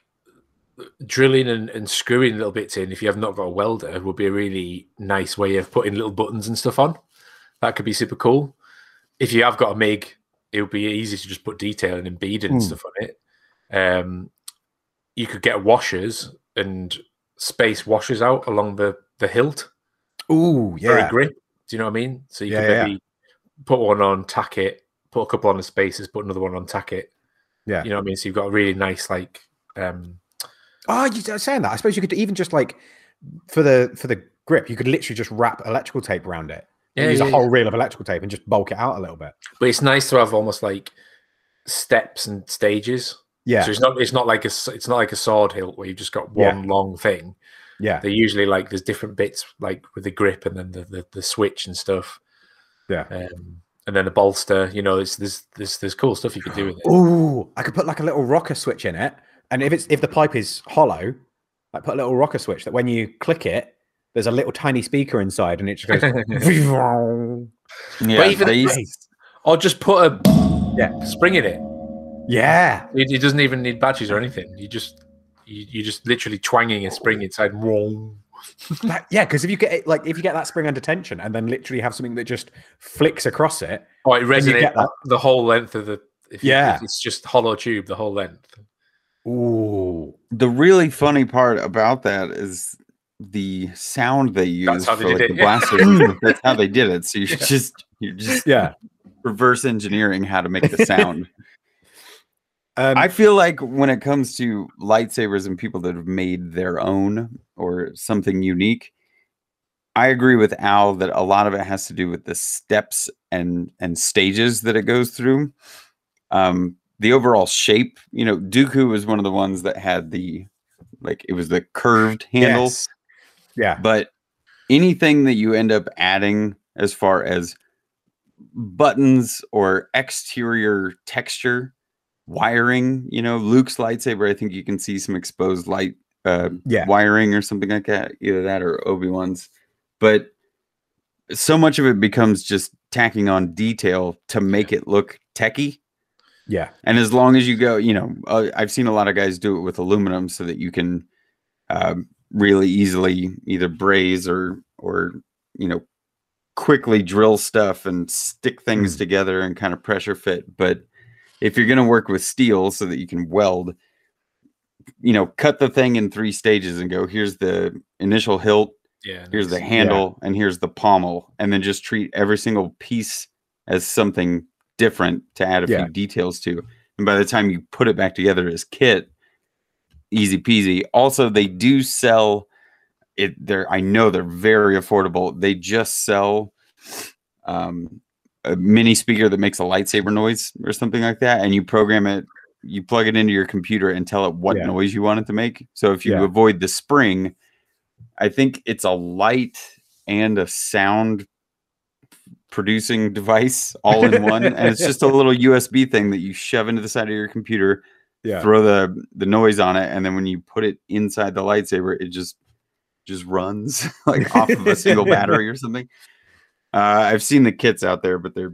drilling and, and screwing little bits in. If you have not got a welder, would be a really nice way of putting little buttons and stuff on. That could be super cool. If you have got a MIG, it would be easy to just put detail and beading and Hmm. stuff on it. Um, you could get washers and space washers out along the the hilt Ooh, for a grip. Do you know what I mean? So you Yeah, could yeah, maybe put one on, tack it, put a couple on the spaces, put another one on, tack it. Yeah. You know what I mean? So you've got a really nice like um Oh, you're saying that? I suppose you could even just like for the for the grip, you could literally just wrap electrical tape around it. Yeah, use yeah, a whole reel of electrical tape and just bulk it out a little bit. but it's nice to have almost like steps and stages. Yeah, So it's not it's not like a it's not like a sword hilt where you've just got Yeah. one long thing. yeah, They're usually like there's different bits like with the grip and then the the, the switch and stuff. Yeah. Um, and then the bolster. You know, there's there's there's there's cool stuff you could do with it. Ooh, I could put like a little rocker switch in it, and if it's if the pipe is hollow, I put a little rocker switch that when you click it, there's a little tiny speaker inside, and it just goes. Yeah, even- they used- or just put a Yeah. spring in it. yeah, It, it doesn't even need batteries or anything. You just you, you just literally twanging a spring inside. Vroom. That- yeah. Because if you get it, like if you get that spring under tension, and then literally have something that just flicks across it, Oh, it resonates that. the whole length of the. If you- Yeah. if it's just hollow tube, the whole length. ooh, the really funny part about that is the sound they use for they like the it. blasters. That's how they did it. So you Yeah. just you're just yeah. reverse engineering how to make the sound. Um, I feel like when it comes to lightsabers and people that have made their own or something unique, I agree with Al that a lot of it has to do with the steps and and stages that it goes through. Um, the overall shape, you know, Dooku was one of the ones that had the like it was the curved handle, yes. Yeah, but anything that you end up adding as far as buttons or exterior texture wiring you know luke's lightsaber i think you can see some exposed light uh Yeah. wiring or something like that either that or obi-wan's. But so much of it becomes just tacking on detail to make it look techy yeah, and as long as you go, you know, uh, I've seen a lot of guys do it with aluminum so that you can um, really easily either braze or or you know quickly drill stuff and stick things Mm. together and kind of pressure fit. But if you're going to work with steel so that you can weld, you know, cut the thing in three stages and go. Here's the initial hilt. Yeah. Here's the handle, and here's the pommel, and then just treat every single piece as something different to add a Yeah. few details to. And by the time you put it back together as kit, easy peasy. Also, they do sell it they're I know they're very affordable. They just sell um a mini speaker that makes a lightsaber noise or something like that, and you program it. You plug it into your computer and tell it what Yeah. noise you want it to make. So if you Yeah. avoid the spring, I think it's a light and a sound producing device all in one, and it's just a little USB thing that you shove into the side of your computer Yeah. throw the the noise on it and then when you put it inside the lightsaber it just just runs like off of a single battery or something uh, i've seen the kits out there but they're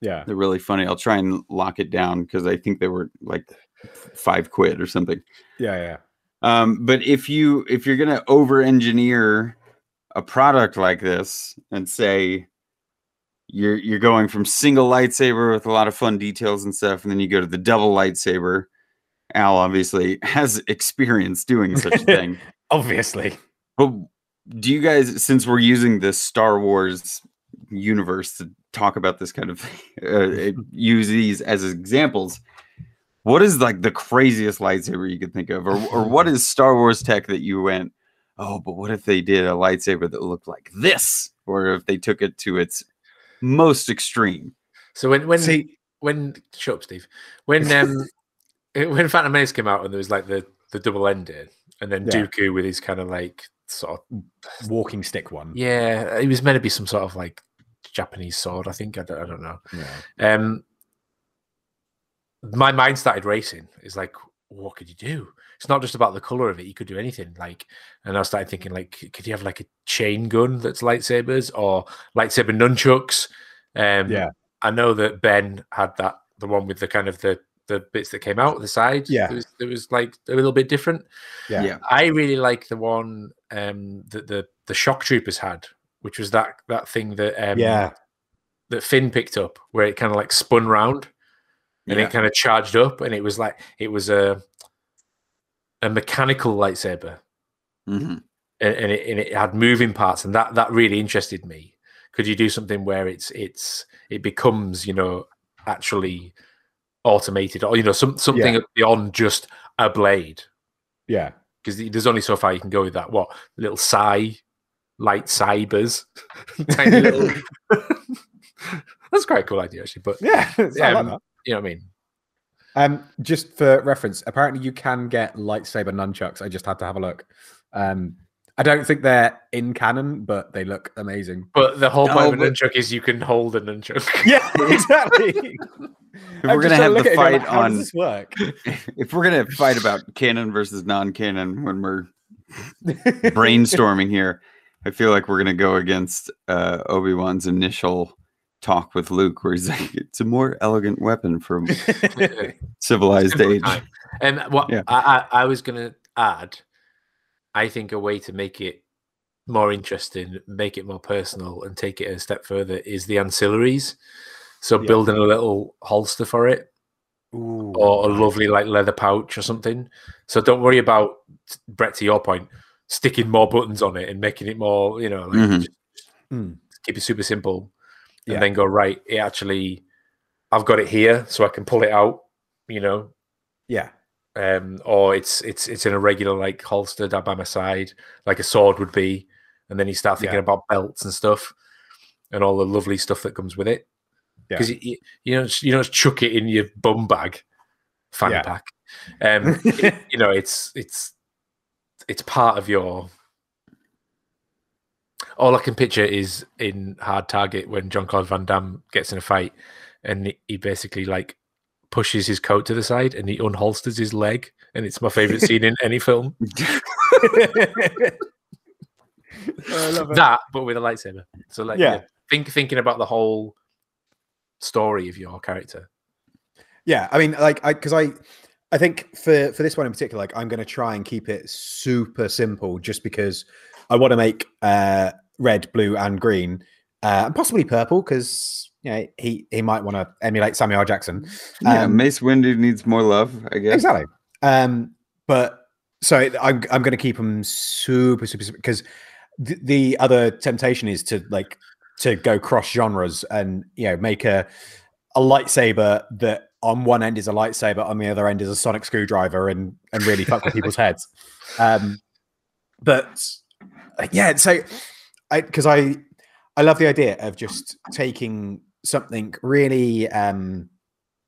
Yeah. they're really funny i'll try and lock it down because i think they were like five quid or something Yeah. Yeah. um, but if you if you're gonna over engineer a product like this and say you're you're going from single lightsaber with a lot of fun details and stuff, and then you go to the double lightsaber. Al obviously has experience doing such a thing. Obviously. But do you guys, since we're using this Star Wars universe to talk about this kind of thing, uh, use these as examples, what is like the craziest lightsaber you could think of, or or what is Star Wars tech that you went, oh, but what if they did a lightsaber that looked like this, or if they took it to its most extreme? So when when See, when shut up, Steve. When um it- when Phantom Menace came out and there was like the the double ended, and then Yeah. Dooku with his kind of like sort of walking stick one. yeah, it was meant to be some sort of like Japanese sword. I think I don't, I don't know. Yeah. Um, my mind started racing. It's like, what could you do? It's not just about the color of it. You could do anything. Like, and I started thinking, like, could you have like a chain gun that's lightsabers or lightsaber nunchucks? Um, Yeah. I know that Ben had that the one with the kind of the the bits that came out the side. Yeah. it was, it was like a little bit different. Yeah. I really like the one um, that the the shock troopers had, which was that that thing that um, Yeah. that Finn picked up, where it kind of like spun round and Yeah. it kind of charged up, and it was like it was a a mechanical lightsaber, Mhm. and, and, it, and it had moving parts, and that that really interested me. Could you do something where it's it's it becomes you know actually automated, or you know some something Yeah. beyond just a blade? Yeah. Because there's only so far you can go with that. What little psi light cybers, tiny little. That's quite a cool idea, actually. But Yeah. I like Um, that. you know what I mean. Um, just for reference, apparently you can get lightsaber nunchucks. I just had to have a look. Um, I don't think they're in canon, but they look amazing. But the whole No, point of a but- nunchuck is you can hold a nunchuck. Yeah, exactly. If we're gonna have the fight How on, does this work? if we're gonna fight about canon versus non-canon when we're brainstorming here, I feel like we're gonna go against uh, Obi Wan's initial talk with Luke, where he's like, "It's a more elegant weapon from civilized age." time. And what Yeah. I, I, I was going to add, I think a way to make it more interesting, make it more personal, and take it a step further is the ancillaries. So Yeah. building a little holster for it, Ooh, or a nice. lovely like leather pouch or something. So don't worry about Brett. To your point, sticking more buttons on it and making it more, you know, like Mhm. just Mm. keep it super simple, and Yeah. then go right. It actually, I've got it here, so I can pull it out. You know, Yeah. Um, or it's it's it's in a regular like holster down by my side, like a sword would be, and then you start thinking Yeah. about belts and stuff, and all the lovely stuff that comes with it. Yeah. Because you, you know you don't chuck it in your bum bag, fanny Yeah. pack. Um, it- you know it's it's it's part of your. All I can picture is in Hard Target when Jean-Claude Van Damme gets in a fight, and he basically like pushes his coat to the side and he unholsters his leg, and it's my favorite scene in any film. I love it. That, but with a lightsaber. So like, Yeah. yeah, think thinking about the whole story of your character. Yeah, I mean, like, I because I, I think for for this one in particular, like, I'm going to try and keep it super simple, just because I want to make uh red, blue, and green, uh, and possibly purple, because you know he he might want to emulate Samuel L. Jackson. Yeah, Um, Mace Windu needs more love, I guess. Exactly. Um, but so I'm I'm going to keep him super super because the, the other temptation is to like to go cross genres and you know make a a lightsaber that on one end is a lightsaber, on the other end is a sonic screwdriver, and and really fuck with people's heads. Um, but yeah, so I because I I love the idea of just taking something really um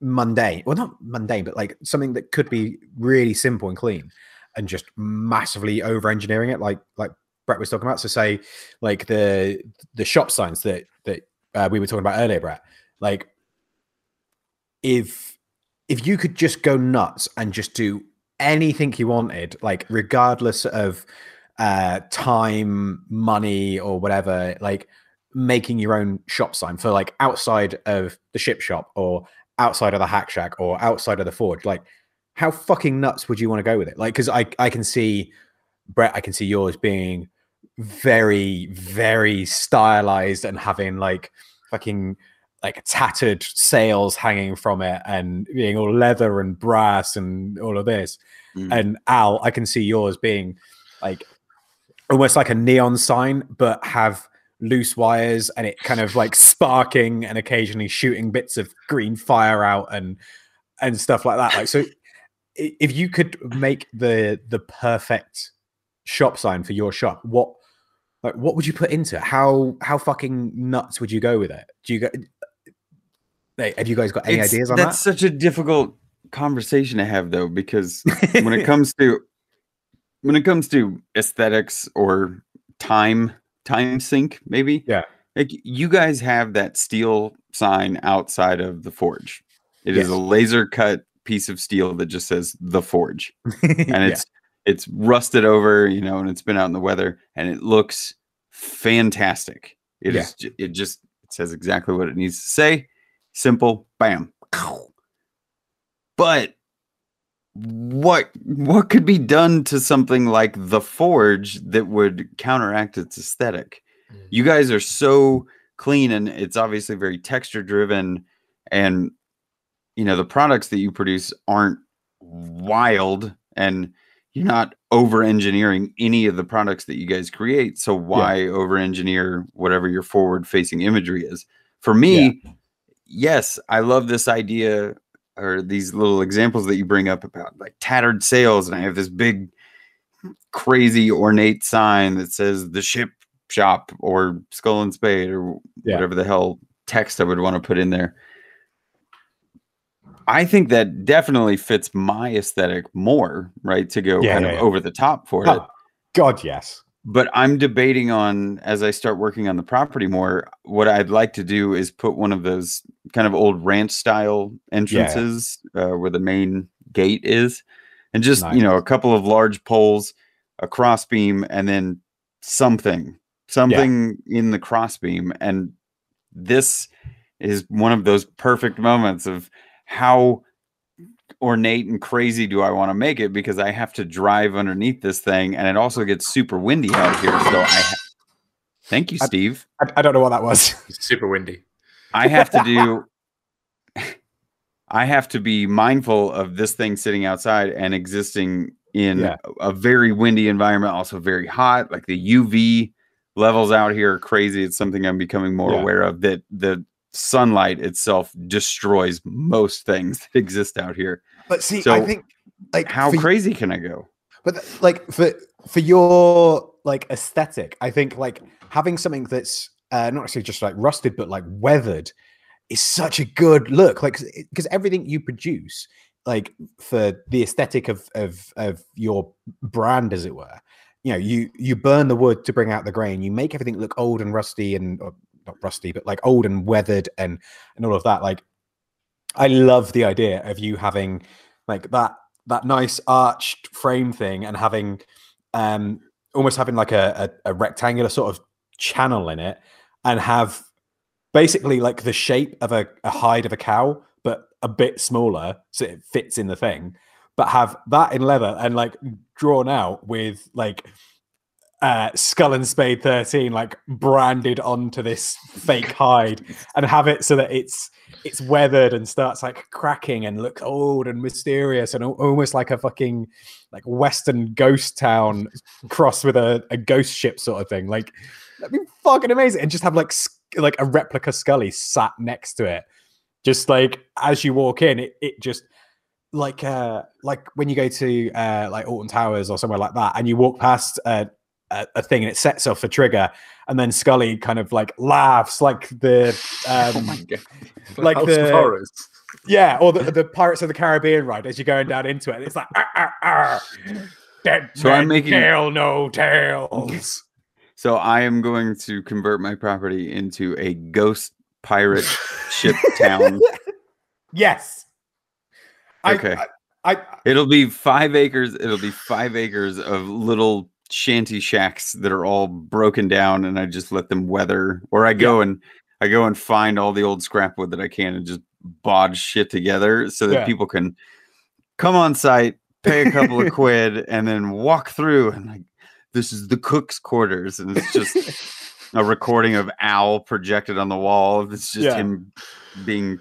mundane, well not mundane, but like something that could be really simple and clean, and just massively over engineering it, like like Brett was talking about. So say like the the shop signs that that uh, we were talking about earlier, Brett. Like if if you could just go nuts and just do anything you wanted, like regardless of uh time, money, or whatever, like making your own shop sign for like outside of the ship shop or outside of the hack shack or outside of the forge, like how fucking nuts would you want to go with it? Like, because I I can see Brett, I can see yours being very very stylized and having like fucking like tattered sails hanging from it and being all leather and brass and all of this. Mm. And Al, I can see yours being like almost like a neon sign, but have loose wires and it kind of like sparking and occasionally shooting bits of green fire out and and stuff like that. Like so if you could make the the perfect shop sign for your shop, what like what would you put into it? How how fucking nuts would you go with it? Do you go Hey, have you guys got any It's- ideas on that? that's such a difficult conversation to have though because when it comes to when it comes to aesthetics or time time sink maybe Yeah. like you guys have that steel sign outside of the forge It is Yes. a laser cut piece of steel that just says the forge and it's it's rusted over you know and it's been out in the weather and it looks fantastic It is. Yeah. ju- it just it says exactly what it needs to say simple bam but what what could be done to something like the forge that would counteract its aesthetic? Mm. you guys are so clean and it's obviously very texture driven and you know the products that you produce aren't wild and you're not over engineering any of the products that you guys create. So why over engineer whatever your forward facing imagery is? For me yes i love this idea or these little examples that you bring up about like tattered sails and i have this big crazy ornate sign that says the ship shop or skull and spade or Yeah. whatever the hell text i would want to put in there i think that definitely fits my aesthetic more right to go Yeah, kind yeah, of over the top for oh, it Oh, God, yes. But I'm debating on as I start working on the property more. What I'd like to do is put one of those kind of old ranch style entrances uh, where the main gate is, and just you know a couple of large poles, a cross beam, and then something, something in the cross beam. And this is one of those perfect moments of how ornate and crazy do I want to make it because I have to drive underneath this thing and it also gets super windy out here. So I ha- thank you, I- Steve. I, I don't know what that was. It's super windy. I have to do I have to be mindful of this thing sitting outside and existing in Yeah. a a very windy environment, also very hot. Like the UV levels out here are crazy. It's something I'm becoming more Yeah. aware of that the sunlight itself destroys most things that exist out here. But see, I think like How crazy can I go? But th- like for for your like aesthetic, I think like having something that's uh, not necessarily just like rusted, but like weathered, is such a good look. Like because everything you produce, like for the aesthetic of of of your brand, as it were, you know, you you burn the wood to bring out the grain. You make everything look old and rusty and or not rusty, but like old and weathered and and all of that. Like I love the idea of you having like that that nice arched frame thing and having um almost having like a, a, a rectangular sort of channel in it and have basically like the shape of a, a hide of a cow but a bit smaller so it fits in the thing but have that in leather and like drawn out with like uh skull and spade 13 like branded onto this fake hide and have it so that it's it's weathered and starts like cracking and looks old and mysterious and almost like a fucking like western ghost town crossed with a, a ghost ship sort of thing. Like that'd be fucking amazing. And just have like like a replica scully sat next to it. Just like as you walk in it, it just like uh like when you go to uh like alton towers or somewhere like that and you walk past a a, a thing and it sets off a trigger, and then Scully kind of like laughs like the um, oh like House the- horrors. yeah, or the, the Pirates of the Caribbean ride as you're going down into it. It's like "Arr, arr, arr. dead So I'm making- tell no tales. So I am going to convert my property into a ghost pirate ship town. Yes. I- Okay. I, I It'll be five acres. It'll be five acres of little shanty shacks that are all broken down, and I just let them weather. Or I go and I go and find all the old scrap wood that I can and just bodge shit together so that Yeah. people can come on site, pay a couple of quid, and then walk through. And like, this is the cook's quarters, and it's just a recording of Al projected on the wall. It's just Yeah. him being,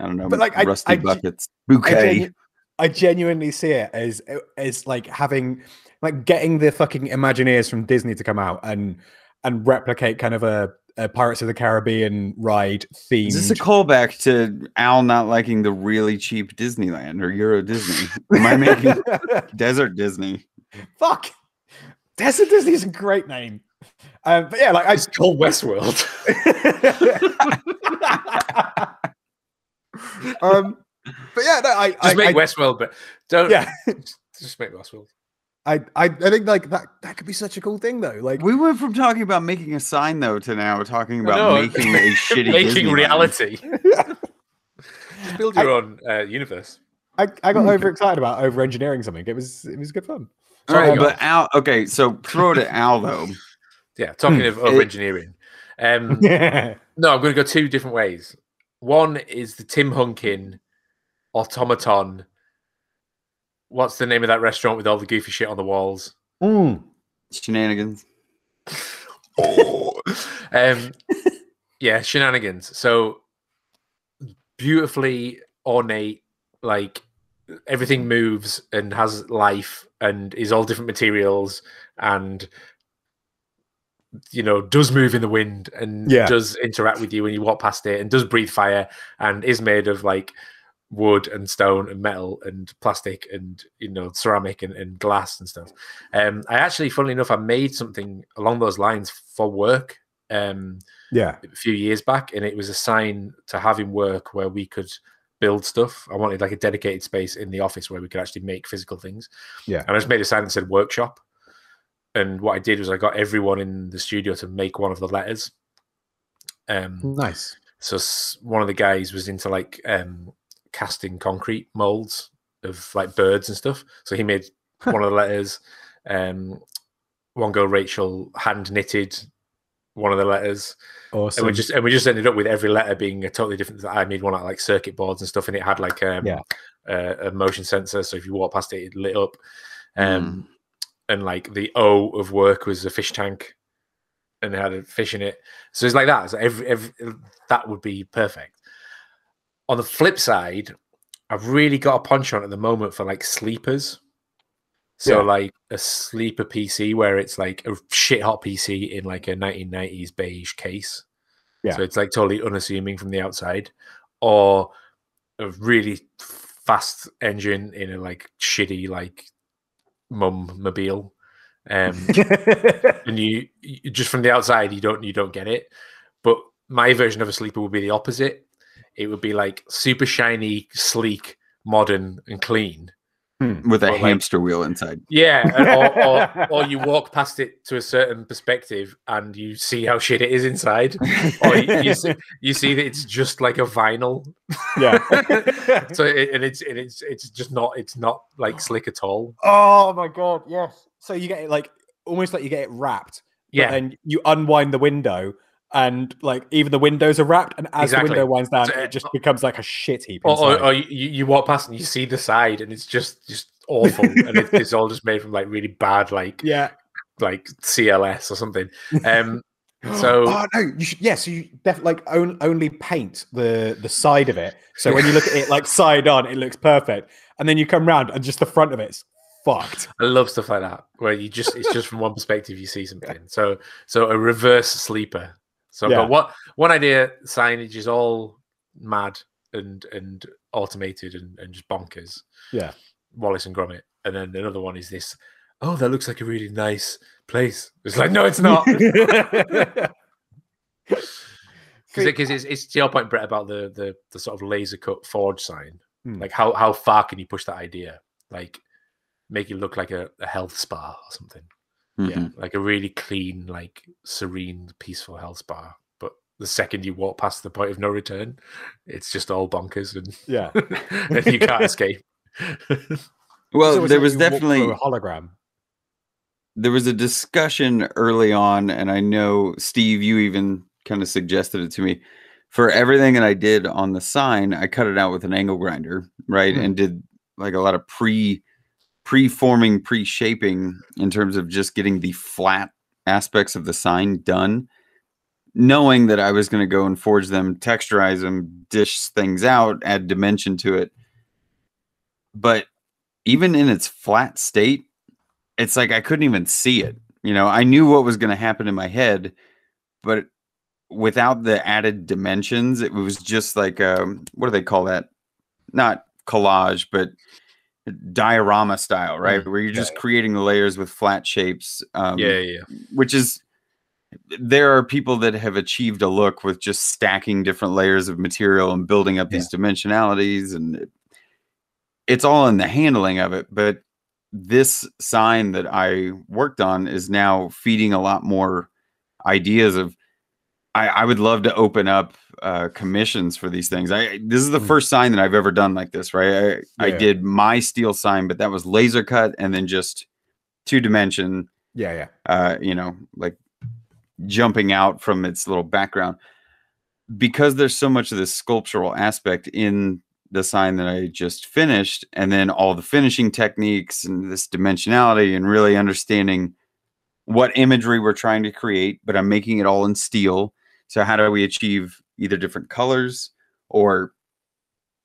I don't know, But, like, rusty I ge- buckets I, bouquet. genu- I genuinely see it as as like having like getting the fucking Imagineers from Disney to come out and and replicate kind of a, a Pirates of the Caribbean ride theme. Is this a callback to Al not liking the really cheap Disneyland or Euro Disney? Am I making Desert Disney? Fuck. Desert Disney is a great name. Um, but yeah, like I just call Westworld. um, but yeah, no, I Just I, make I, Westworld, but don't. yeah, just make Westworld. I, I I think like that that could be such a cool thing though. Like We went from talking about making a sign though to now talking about making a shitty Making Disneyland. reality. Just build your own uh, universe. I, I got overexcited about over engineering something. It was it was good fun. All right, Sorry, but Al. Okay, so throw it at Al though. Yeah, talking of It- over engineering. Um, Yeah. no, I'm going to go two different ways. One is the Tim Hunkin automaton. What's the name of that restaurant with all the goofy shit on the walls? Mm. Shenanigans. Oh, um, yeah, shenanigans. So beautifully ornate, like everything moves and has life and is all different materials and you know does move in the wind and Yeah. does interact with you when you walk past it and does breathe fire and is made of like wood and stone and metal and plastic and you know ceramic and, and glass and stuff um i actually funnily enough i made something along those lines for work um Yeah. a few years back, and it was a sign to having work where we could build stuff. I wanted like a dedicated space in the office where we could actually make physical things. Yeah. And I just made a sign that said workshop. And what I did was I got everyone in the studio to make one of the letters. Um, Nice. so one of the guys was into like um, casting concrete molds of like birds and stuff. So he made one of the letters. Um, one girl, Rachel, hand knitted one of the letters Awesome. and we just and we just ended up with every letter being a totally different. I made one out of, like circuit boards and stuff, and it had like um, Yeah. uh, a motion sensor, so if you walk past it, it lit up. Um, and like the O of work was a fish tank, and it had a fish in it. So it's like that. So every, every that would be perfect. On the flip side, I've really got a punch on at the moment for like sleepers. So Yeah. like a sleeper PC where it's like a shit hot PC in like a 1990s beige case. Yeah. So it's like totally unassuming from the outside, or a really fast engine in a like shitty like mum mobile. Um, and you, you just from the outside you don't you don't get it but my version of a sleeper would be the opposite it would be like super shiny sleek modern and clean hmm. with a Or like- hamster wheel inside. yeah and- or, or, or you walk past it to a certain perspective and you see how shit it is inside or you, you, see, you see that it's just like a vinyl yeah. so it, and it's and it's it's just not it's not like slick at all oh my god, yes. So you get it like almost like you get it wrapped. yeah And you unwind the window and like even the windows are wrapped, and as Exactly. the window winds down, So, it just becomes like a shit heap. or, or, or you, you walk past and you see the side and it's just just awful and it, it's all just made from like really bad like yeah. like cls or something um So- oh no, you should. Yeah, so you def- like on, only paint the the side of it. So when you look at it like side on, it looks perfect, and then you come round and just the front of it's fucked. i love stuff like that where you just it's just from one perspective you see something so so a reverse sleeper so Yeah. but what one idea signage is all mad and and automated and, and just bonkers Yeah. wallace and gromit and then another one is this "Oh, that looks like a really nice place." It's like, no, it's not. Because it's, it's to your point, Brett, about the the the sort of laser cut forge sign. Hmm. Like how how far can you push that idea? Like make it look like a, a health spa or something. Yeah. Mhm. Like a really clean, like serene, peaceful health spa. But the second you walk past the point of no return, it's just all bonkers and, yeah. and you can't escape. Well, So there like was you walk through definitely a hologram. there was a discussion early on, and I know Steve, you even kind of suggested it to me. For everything that I did on the sign, I cut it out with an angle grinder, right, Hmm. and did like a lot of pre pre-forming, pre-shaping in terms of just getting the flat aspects of the sign done, knowing that I was going to go and forge them, texturize them, dish things out, add dimension to it. But even in its flat state, it's like I couldn't even see it. You know, I knew what was going to happen in my head, but without the added dimensions, it was just like um, what do they call that? Not collage, but diorama style, right? Where you're yeah, just creating the layers with flat shapes. Um, yeah, yeah. which is there are people that have achieved a look with just stacking different layers of material and building up Yeah. these dimensionalities and it- it's all in the handling of it but this sign that i worked on is now feeding a lot more ideas of i, I would love to open up uh, commissions for these things i this is the Mm. first sign that i've ever done like this right I, I did my steel sign but that was laser cut and then just two dimension Yeah, yeah. uh, you know, like jumping out from its little background. Because there's so much of this sculptural aspect in the sign that I just finished, and then all the finishing techniques and this dimensionality, and really understanding what imagery we're trying to create, but I'm making it all in steel. So, how do we achieve either different colors or,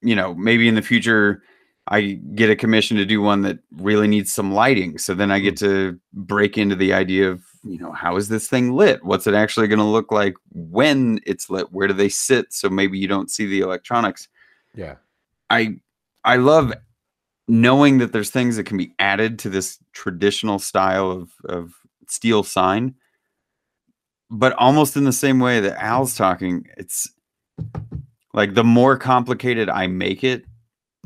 you know, maybe in the future, I get a commission to do one that really needs some lighting. So then I get mm. to break into the idea of, you know, how is this thing lit? What's it actually going to look like when it's lit? Where do they sit? So maybe you don't see the electronics. Yeah. I I love knowing that there's things that can be added to this traditional style of of steel sign. But almost in the same way that Al's talking, it's like the more complicated I make it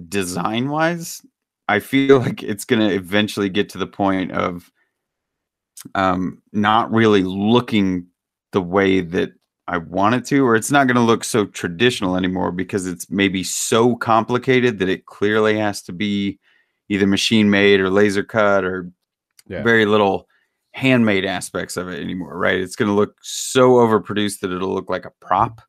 design wise, I feel like it's going to eventually get to the point of um, not really looking the way that I want it to, or it's not going to look so traditional anymore because it's maybe so complicated that it clearly has to be either machine made or laser cut or Yeah. very little handmade aspects of it anymore, right? It's going to look so overproduced that it'll look like a prop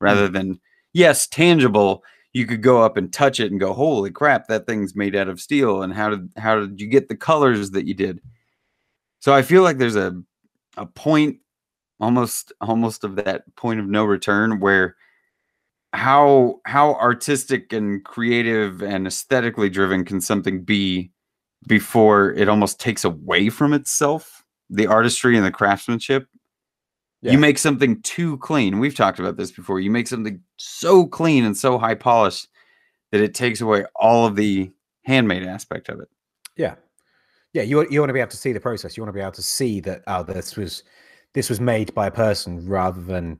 rather mm. than, yes, tangible. You could go up and touch it and go, "Holy crap, that thing's made out of steel!" And how did how did you get the colors that you did? So I feel like there's a a point almost almost of that point of no return where how how artistic and creative and aesthetically driven can something be before it almost takes away from itself the artistry and the craftsmanship Yeah. you make something too clean we've talked about this before you make something so clean and so high polished that it takes away all of the handmade aspect of it Yeah, yeah. You you want to be able to see the process. You want to be able to see that oh, this was this was made by a person rather than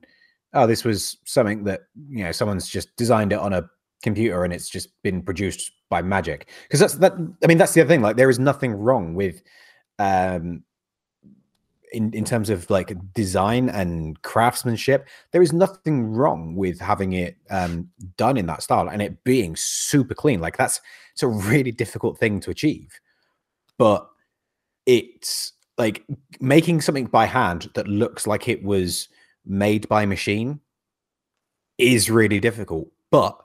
oh, this was something that you know someone's just designed it on a computer and it's just been produced by magic. Because that's that. I mean, that's the other thing. Like, there is nothing wrong with um in in terms of like design and craftsmanship there is nothing wrong with having it um done in that style and it being super clean. Like that's it's a really difficult thing to achieve. But it's like making something by hand that looks like it was made by machine is really difficult. But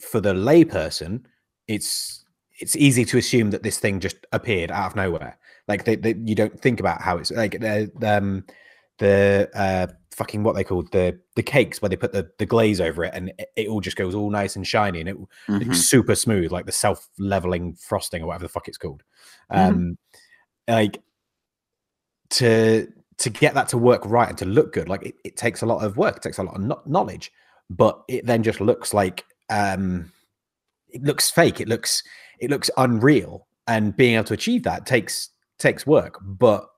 for the layperson it's it's easy to assume that this thing just appeared out of nowhere like they, they, you don't think about how it's like the um the uh fucking what they called the the cakes where they put the the glaze over it and it, it all just goes all nice and shiny and it it's super smooth, like the self-leveling frosting or whatever the fuck it's called. Mhm. Um, like to to get that to work right and to look good, like it, it takes a lot of work, it takes a lot of kno- knowledge, but it then just looks like um, it looks fake. It looks it looks unreal, and being able to achieve that takes takes work but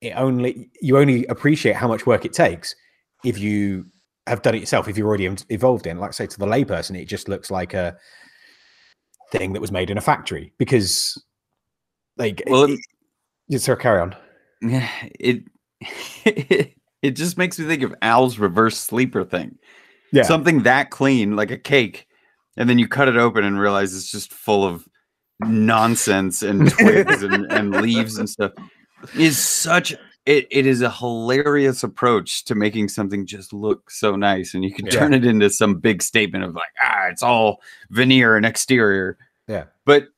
it only you only appreciate how much work it takes if you have done it yourself if you're already involved in like say to the layperson it just looks like a thing that was made in a factory because like Well, it, it, sir carry on Yeah, it it just makes me think of Al's reverse sleeper thing. yeah Something that clean, like a cake, and then you cut it open and realize it's just full of nonsense and twigs and, and leaves and stuff. Is such it, it is a hilarious approach to making something just look so nice, and you can Yeah. turn it into some big statement of like, ah, it's all veneer and exterior. Yeah. But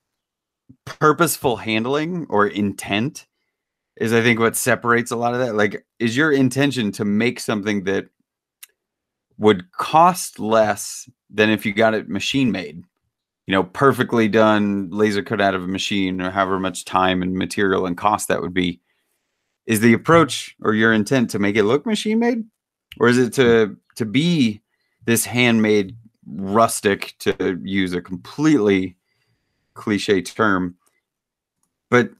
purposeful handling or intent is I think what separates a lot of that. Like, is your intention to make something that would cost less than if you got it machine made? You know, perfectly done, laser cut out of a machine, or however much time and material and cost that would be. Is the approach or your intent to make it look machine made, or is it to to be this handmade rustic, to use a completely cliche term, but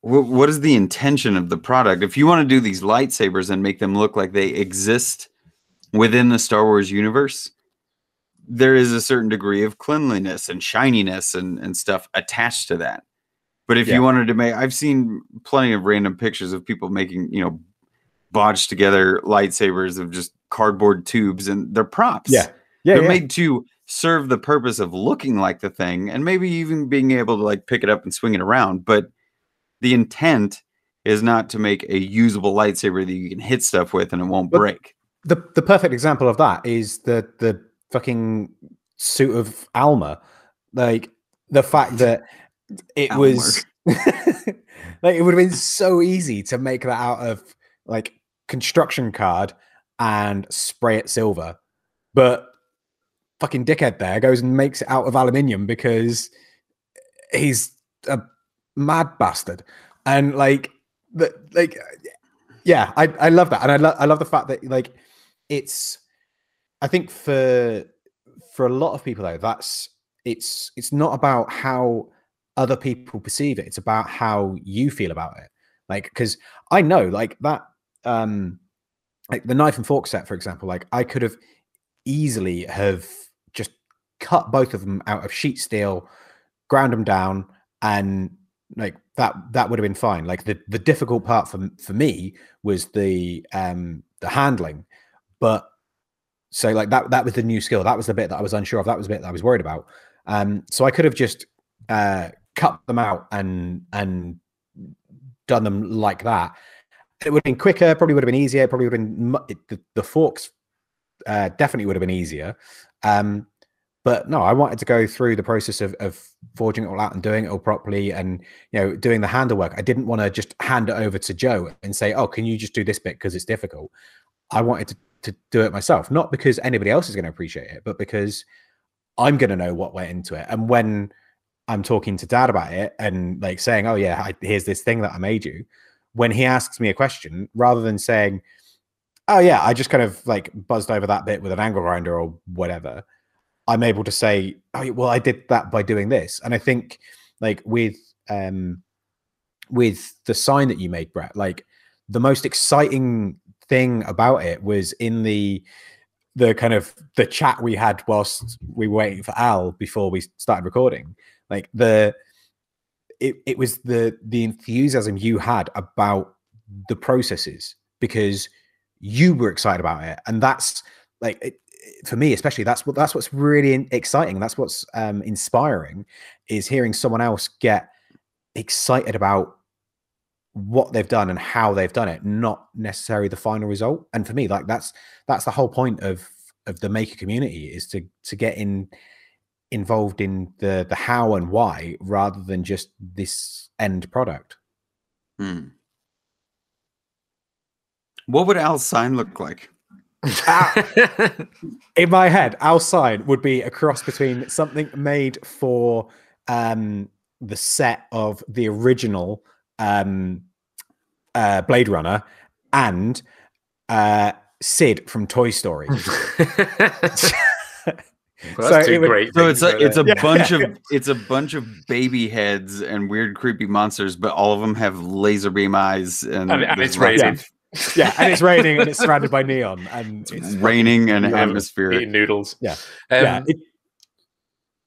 wh- what is the intention of the product? If you want to do these lightsabers and make them look like they exist within the Star Wars universe, there is a certain degree of cleanliness and shininess and, and stuff attached to that. But if Yeah. you wanted to make, I've seen plenty of random pictures of people making, you know, bodged together lightsabers of just cardboard tubes and they're props. yeah yeah, they're yeah. made to serve the purpose of looking like the thing and maybe even being able to like pick it up and swing it around. But the intent is not to make a usable lightsaber that you can hit stuff with and it won't But- break. the the perfect example of that is the the fucking suit of armour. Like the fact that it was like it would have been so easy to make that out of like construction card and spray it silver. But fucking dickhead there goes and makes it out of aluminium because he's a mad bastard. And like the like yeah, I, I love that. And I love I love the fact that like it's I think for for a lot of people though, that's it's it's not about how other people perceive it. It's about how you feel about it. Like because I know like that um like the knife and fork set, for example, like I could have easily have just cut both of them out of sheet steel, ground them down, and like that that would have been fine. Like the the difficult part for for me was the um the handling, but so like that that was the new skill. That was the bit that I was unsure of. That was the bit that I was worried about. Um, so I could have just uh cut them out and and done them like that. It would have been quicker. Probably would have been easier. Probably would have been it- the, the forks. Uh, definitely would have been easier. Um, but no, I wanted to go through the process of, of forging it all out and doing it all properly, and you know, doing the handle work. I didn't want to just hand it over to Joe and say, "Oh, can you just do this bit because it's difficult." I wanted to to do it myself, not because anybody else is going to appreciate it, but because I'm going to know what went into it. And when I'm talking to Dad about it and like saying, "Oh yeah, I, here's this thing that I made you," when he asks me a question, rather than saying, "Oh yeah, I just kind of like buzzed over that bit with an angle grinder or whatever," I'm able to say, "Oh well, I did that by doing this." And I think like with um with the sign that you made, Brett, like the most exciting thing about it was in the the kind of the chat we had whilst we were waiting for Al before we started recording. Like the it, it was the the enthusiasm you had about the processes because you were excited about it and that's like it, for me especially that's what that's what's really exciting that's what's um inspiring is hearing someone else get excited about what they've done and how they've done it not necessarily the final result and for me like that's that's the whole point of of the maker community is to to get in involved in the the how and why rather than just this end product Hmm. What would Al's sign look like? in my head our sign would be a cross between something made for um the set of the original um uh blade runner and uh sid from toy story Well, So two it would- great. So it's a it's a there. Yeah. bunch of it's a bunch of baby heads and weird creepy monsters, but all of them have laser beam eyes and, and, and it's lots raining, of- yeah, and it's raining and it's surrounded by neon and it's raining and Yeah. atmospheric. eating noodles. Yeah. um, yeah, it-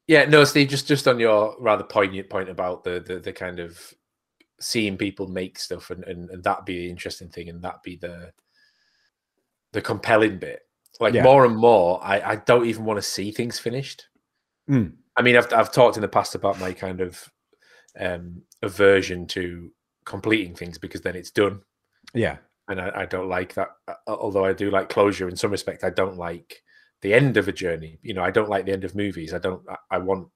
Yeah, no, Steve, just just on your rather poignant point about the the, the kind of seeing people make stuff and, and and that be the interesting thing and that be the the compelling bit. Like Yeah. more and more, I, I don't even want to see things finished. Mm. I mean, I've I've talked in the past about my kind of um aversion to completing things because then it's done. yeah, And I, I don't like that. uh, Although I do like closure in some respect, I don't like the end of a journey. You know, I don't like the end of movies. I don't. I, I want.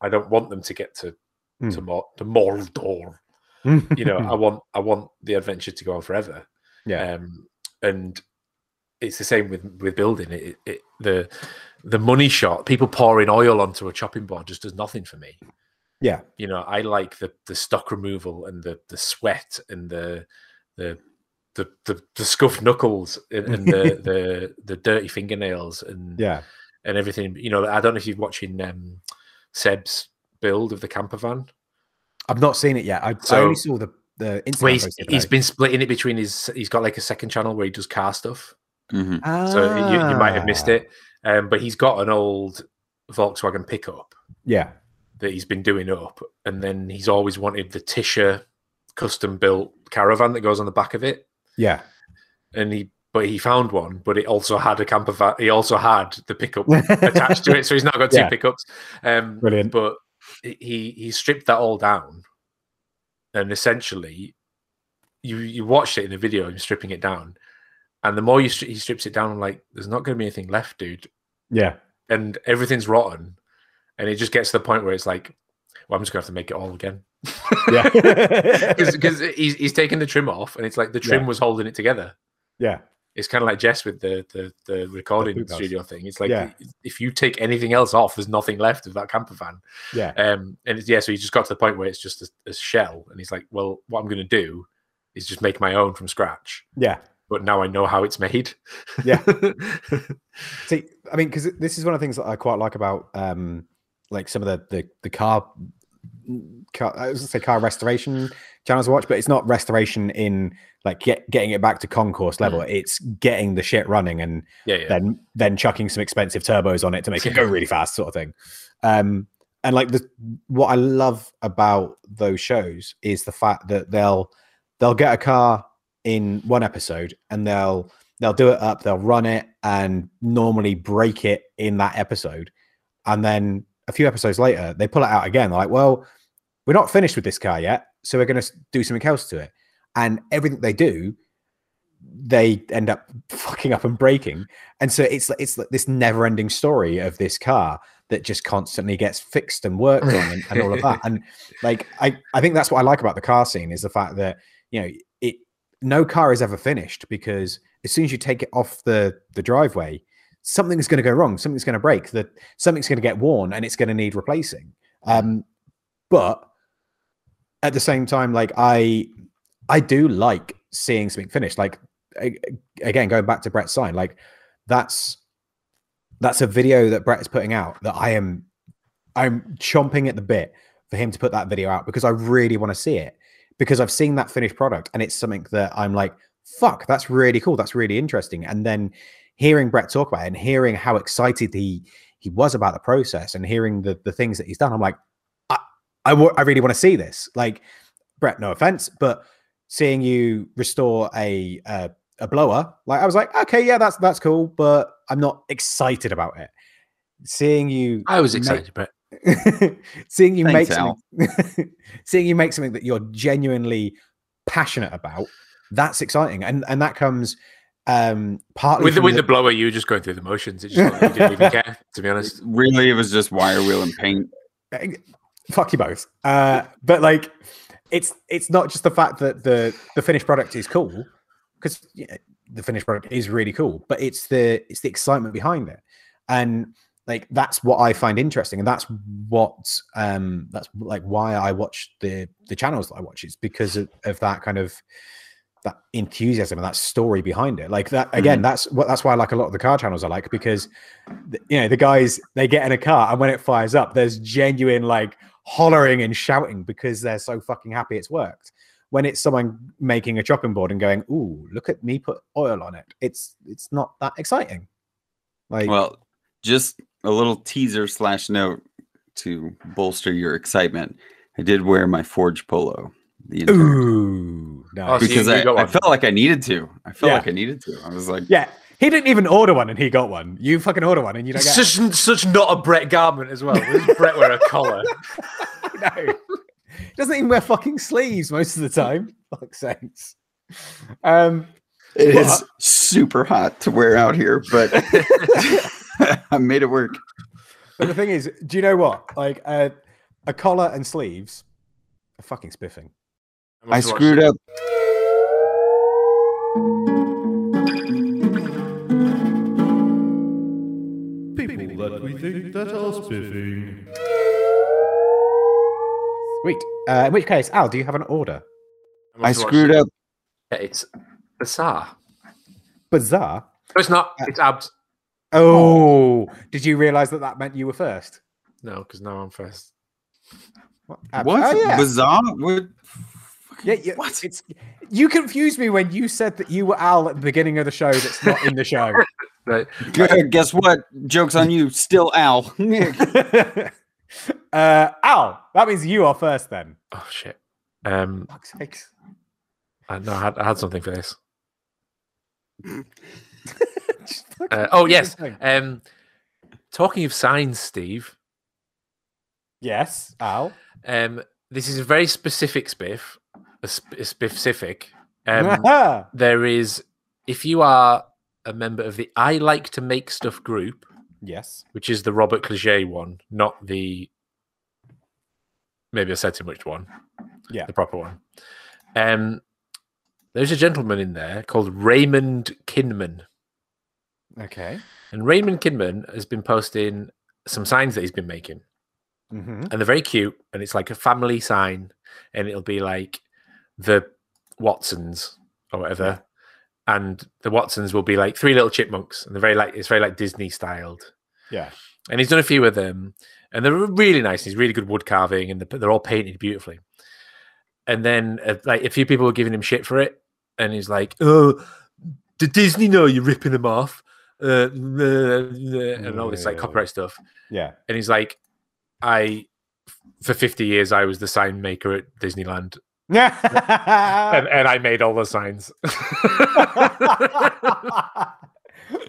I don't want them to get to Mm. to more to Mordor. You know, I want. I want the adventure to go on forever. yeah, Um, and it's the same with with building it, it, it. The the money shot, people pouring oil onto a chopping board, just does nothing for me. yeah, You know, I like the the stock removal and the the sweat and the the the the, the scuffed knuckles and, and the the the dirty fingernails and yeah. and everything. You know, I don't know if you're watching um, Seb's build of the camper van. I've not seen it yet. I, I only saw the the Instagram Where he's, post the other been splitting it between his. He's got like a second channel where he does car stuff. Mhm. So you, you might have missed Ah, it. Um, but he's got an old Volkswagen pickup Yeah, that he's been doing up, and then he's always wanted the Tischer custom built caravan that goes on the back of it. yeah, And he, but he found one, but it also had a camper van. He also had the pickup attached to it, so he's now got two Yeah. pickups. Um, brilliant. but he he stripped that all down, and essentially, you you watched it in the video, him stripping it down, and the more you stri- he strips it down, I'm like, there's not going to be anything left, dude, Yeah, and everything's rotten, and it just gets to the point where it's like, well, I'm just going to have to make it all again, yeah, because he's he's taken the trim off, and it's like the trim Yeah. was holding it together. yeah, It's kind of like Jess with the the, the recording house. studio thing. It's like Yeah. if you take anything else off, there's nothing left of that camper van. yeah, Um, and it's, yeah, so he just got to the point where it's just a, a shell, and he's like, "Well, what I'm going to do is just make my own from scratch." yeah. But now I know how it's made. Yeah. See, I mean, because this is one of the things that I quite like about, um, like some of the the, the car, car, I was gonna say car restoration channels watch, but it's not restoration in like get, getting it back to concours level. It's getting the shit running and yeah, yeah, then then chucking some expensive turbos on it to make it go really fast, sort of thing. Um, and like the what I love about those shows is the fact that they'll they'll get a car in one episode and they'll they'll do it up, they'll run it and normally break it in that episode, and then a few episodes later they pull it out again. They're like, well, we're not finished with this car yet, so we're going to do something else to it. And everything they do, they end up fucking up and breaking. And so it's like it's this never-ending story of this car that just constantly gets fixed and worked on and, and all of that. And like I, I think that's what I like about the car scene is the fact that you know it no car is ever finished because as soon as you take it off the the driveway, something's going to go wrong, something's going to break, that something's going to get worn and it's going to need replacing. Um, but at the same time, like I I do like seeing something finished. Like again, going back to Brett's sign, like that's that's a video that Brett is putting out that I am I'm chomping at the bit for him to put that video out because I really want to see it because I've seen that finished product and it's something that I'm like, fuck, that's really cool, that's really interesting. And then hearing Brett talk about it and hearing how excited he he was about the process and hearing the the things that he's done, I'm like, I I, really want to see this. Like Brett, no offense, but seeing you restore a uh, a blower, like I was like, okay, yeah, that's that's cool, but I'm not excited about it. Seeing you, I was make- excited, but seeing you Thanks, make something, seeing you make something that you're genuinely passionate about, that's exciting, and and that comes um partly with the, with the blower, you were just going through the motions. It just you didn't even care, to be honest. Really, it was just wire wheel and paint. fuck you both. Uh, but like, it's it's not just the fact that the the finished product is cool, because yeah, the finished product is really cool, but it's the it's the excitement behind it, and like that's what I find interesting, and that's what um that's like why I watch the the channels that I watch is because of, of that kind of that enthusiasm and that story behind it. Like that again, Mhm. that's what that's why I like a lot of the car channels I like because you know the guys they get in a car and when it fires up, there's genuine like hollering and shouting because they're so fucking happy it's worked. When it's someone making a chopping board and going, "Ooh, look at me put oil on it," it's it's not that exciting. Like, Well, just a little teaser slash note to bolster your excitement. I did wear my Forge polo the entire time ooh, Oh, so because you I, I felt like I needed to. I felt Yeah. like I needed to. I was like, yeah, he didn't even order one and he got one. You fucking order one and you don't get Such such not a Brett garment as well. Does Brett wear a collar? no. He doesn't even wear fucking sleeves most of the time. Fuck sakes. Um, it Well, is super hot to wear out here, but I made it work. but the thing is, do you know what? Like uh, a collar and sleeves are fucking spiffing. I screwed up. People that we think that are spiffing. Sweet. Uh, in which case, Al, do you have an order? I screwed up. It's bizarre. Bizarre. No, it's not. It's abs. Oh, did you realize that that meant you were first? No, because now I'm first. What? Abs- What? Oh, yeah. Bizarre? What? Yeah, yeah, What? It's you confused me when you said that you were Al at the beginning of the show. That's not in the show. Right. Good. Guess what? Joke's on you. Still Al. uh, Al, that means you are first then. Oh shit. Um, Fuck's sakes. I, no, I had, I had something for this. Uh, oh yes. Um, talking of signs, Steve. Yes, Al. Um, this is a very specific spiff. A, sp- a specific. Um, there is, if you are a member of the I Like to Make Stuff group, yes. which is the Robert Clagett one, not the maybe I said too much one. Yeah. The proper one. Um there's a gentleman in there called Raymond Kinman. Okay. And Raymond Kinman has been posting some signs that he's been making. hmm And they're very cute. And it's like a family sign. And it'll be like the Watsons or whatever. And the Watsons will be like three little chipmunks. And they're very like it's very like Disney styled. Yeah. and he's done a few of them, and they're really nice. He's really good wood carving, and they're, they're all painted beautifully. And then, uh, like a few people were giving him shit for it, and he's like, "Oh, did Disney know you're ripping them off?" Uh, and all this like copyright stuff. Yeah. And he's like, "I, for 50 years, I was the sign maker at Disneyland, and, and I made all the signs."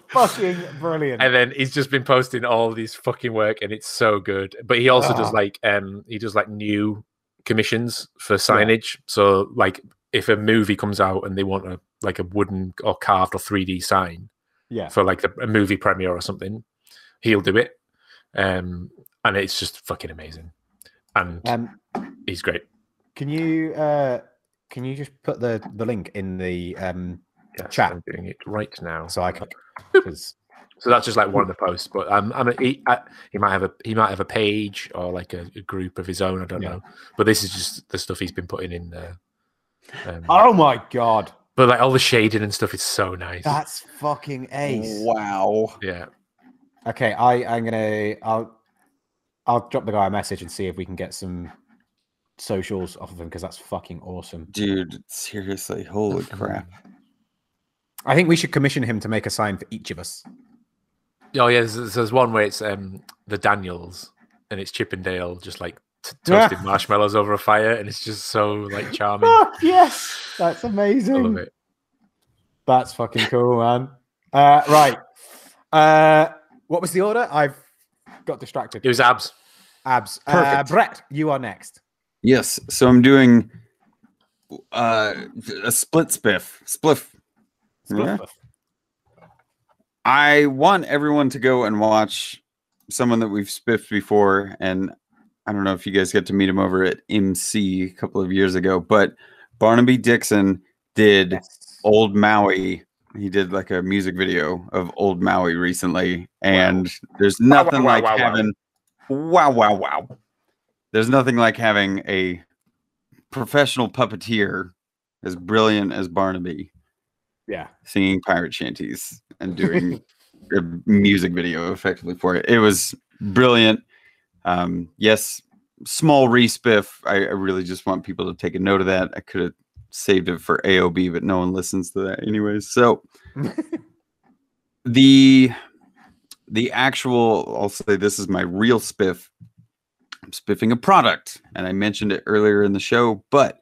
fucking brilliant. and then he's just been posting all these fucking work and it's so good but he also does Ah. like um he does like new commissions for signage so like if a movie comes out and they want a like a wooden or carved or 3d sign yeah. for like the, a movie premiere or something he'll do it um and it's just fucking amazing and Um, he's great can you uh, can you just put the the link in the um yes, Chat. i'm doing it right now so I can because So that's just like one of the posts, but um, I'm a, he, I, he might have a he might have a page or like a, a group of his own. I don't Yeah. know, but this is just the stuff he's been putting in there. Um, oh my god, but like all the shading and stuff is so nice. that's fucking ace. Wow. yeah, Okay, I I'm gonna I'll I'll drop the guy a message and see if we can get some socials off of him because that's fucking awesome. Dude, seriously. Holy crap. I think we should commission him to make a sign for each of us. oh yeah. There's, there's one where it's um the Daniels and it's Chip 'n' Dale just like t- toasting marshmallows over a fire, and it's just so like charming. Fuck yes, that's amazing. I love amazing. it. That's fucking cool, man. Uh, right. Uh, what was the order? I've got distracted. It was abs. Abs. Uh, Brett, you are next. Yes. So I'm doing uh, a split spiff. Spliff. Yeah. Spliff. I want everyone to go and watch someone that we've spiffed before, and I don't know if you guys get to meet him over at MC a couple of years ago, but Barnaby Dixon did. Old Maui. He did like a music video of Old Maui recently, and there's nothing wow, like wow, wow. having wow, wow, wow. There's nothing like having a professional puppeteer as brilliant as Barnaby Yeah. singing pirate shanties and doing a music video effectively for it. It was brilliant. Um, yes, small respiff. I, I really just want people to take a note of that. I could have saved it for AOB, but no one listens to that anyways. So the the actual I'll say this is my real spiff. I'm spiffing a product, and I mentioned it earlier in the show, but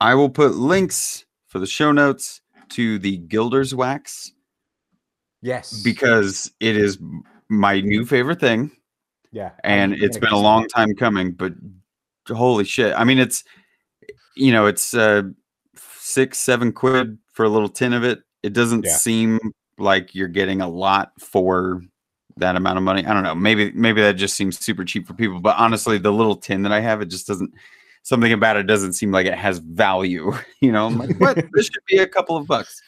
I will put links for the show notes to the Gilder's wax Yes. because it is my new favorite thing yeah, and it's been a long time coming but holy shit i mean it's you know it's uh six seven quid for a little tin of it it doesn't Yeah. seem like you're getting a lot for that amount of money i don't know maybe maybe that just seems super cheap for people but honestly the little tin that i have it just doesn't something about it doesn't seem like it has value you know i'm like what this should be a couple of bucks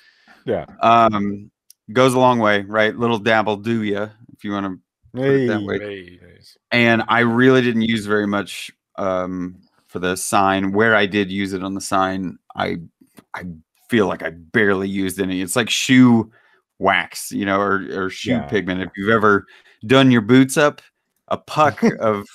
Yeah. um goes a long way right little dabble do ya if you want to put it that way Very nice. and I really didn't use very much um, for the sign. Where I did use it on the sign, I I feel like I barely used any. It's like shoe wax, you know, or or shoe Yeah. pigment. If you've ever done your boots up, a puck of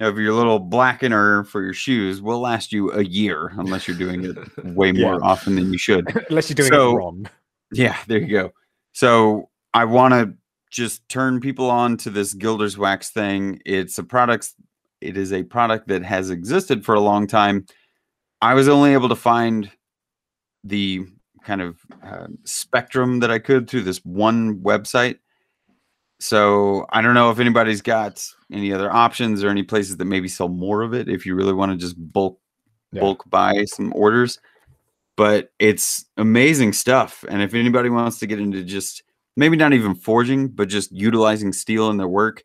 of your little blackener for your shoes will last you a year unless you're doing it way Yeah. more often than you should. Unless you're doing So- it wrong. Yeah, there you go. So I want to just turn people on to this Gilder's Wax thing. It's a product. It is a product that has existed for a long time. I was only able to find the kind of uh, spectrum that I could through this one website. So I don't know if anybody's got any other options or any places that maybe sell more of it. If you really want to just bulk Yeah. bulk buy some orders, but it's amazing stuff. And if anybody wants to get into just maybe not even forging, but just utilizing steel in their work,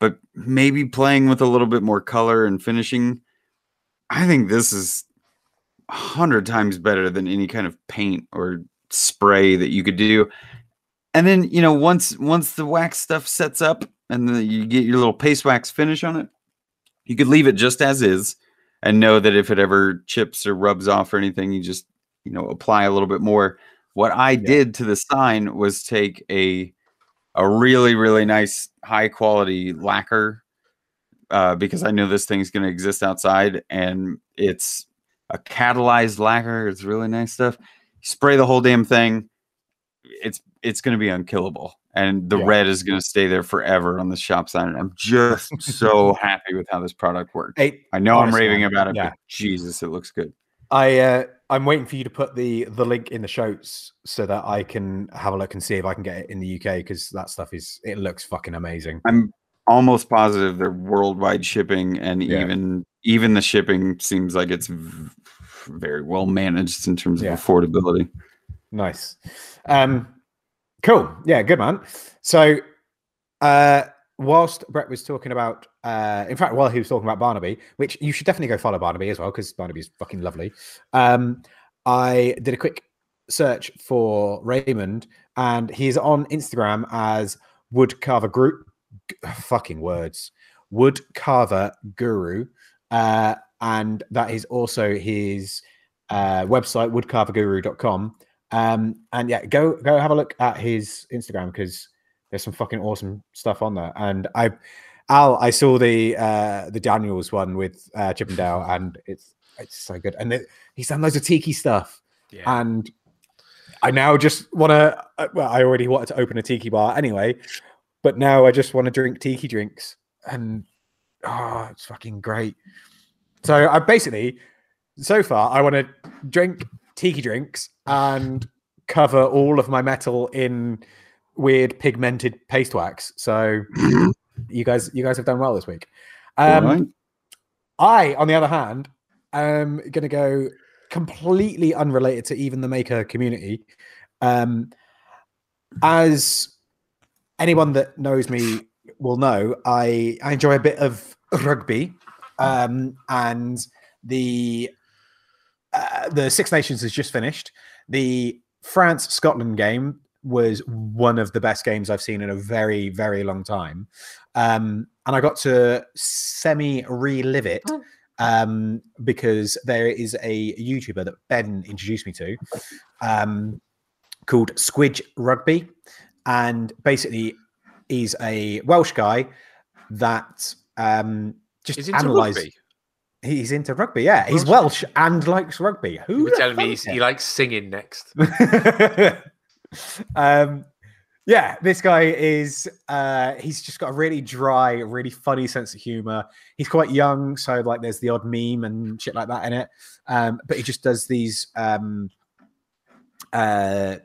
but maybe playing with a little bit more color and finishing, I think this is hundred times better than any kind of paint or spray that you could do. And then you know once once the wax stuff sets up and the, you get your little paste wax finish on it, you could leave it just as is and know that if it ever chips or rubs off or anything, you just you know apply a little bit more. What I did to the sign was take a a really really nice high quality lacquer uh, because I know this thing's going to exist outside, and it's a catalyzed lacquer. It's really nice stuff. Spray the whole damn thing. It's it's going to be unkillable, and the Yeah. red is going to stay there forever on the shop sign. And I'm just so happy with how this product works. Hey, I know honestly, I'm raving about it, yeah. but Jesus, it looks good. I uh, I'm waiting for you to put the the link in the shows so that I can have a look and see if I can get it in the UK because that stuff is it looks fucking amazing. I'm almost positive they're worldwide shipping, and Yeah. even even the shipping seems like it's v- very well managed in terms of Yeah. affordability. Nice. Um, cool. Yeah, good man. So, uh, whilst Brett was talking about, uh, in fact, while he was talking about Barnaby, which you should definitely go follow Barnaby as well because Barnaby's fucking lovely. Um, I did a quick search for Raymond, and he's on Instagram as Woodcarver Group. Fucking words. wood carver Guru, uh, and that is also his uh, website, woodcarverguru.com. Um, and yeah, go go have a look at his Instagram because there's some fucking awesome stuff on there. And I, Al, I saw the uh, the Daniels one with uh, Chip 'n' Dale, and it's it's so good. And it, he's done loads of tiki stuff, Yeah. and I now just want to. Well, I already wanted to open a tiki bar anyway, but now I just want to drink tiki drinks, and oh, it's fucking great. So I basically, so far, I want to drink tiki drinks and cover all of my metal in weird pigmented paste wax. So you guys, you guys have done well this week. Um, Alright. I, on the other hand, am going to go completely unrelated to even the maker community. Um, as anyone that knows me will know, I, I enjoy a bit of rugby, um, and the uh, the Six Nations has just finished. The France Scotland game was one of the best games I've seen in a very very long time, um, and I got to semi relive it um, because there is a YouTuber that Ben introduced me to um, called Squidge Rugby. And basically, he's a Welsh guy that um, just He's into analyze. rugby. He's into rugby. Yeah, he's Welsh. And likes rugby. Who You telling me he's, he likes singing next. um, yeah, this guy is. Uh, he's just got a really dry, really funny sense of humor. He's quite young, so like there's the odd meme and shit like that in it. Um, but he just does these um, uh,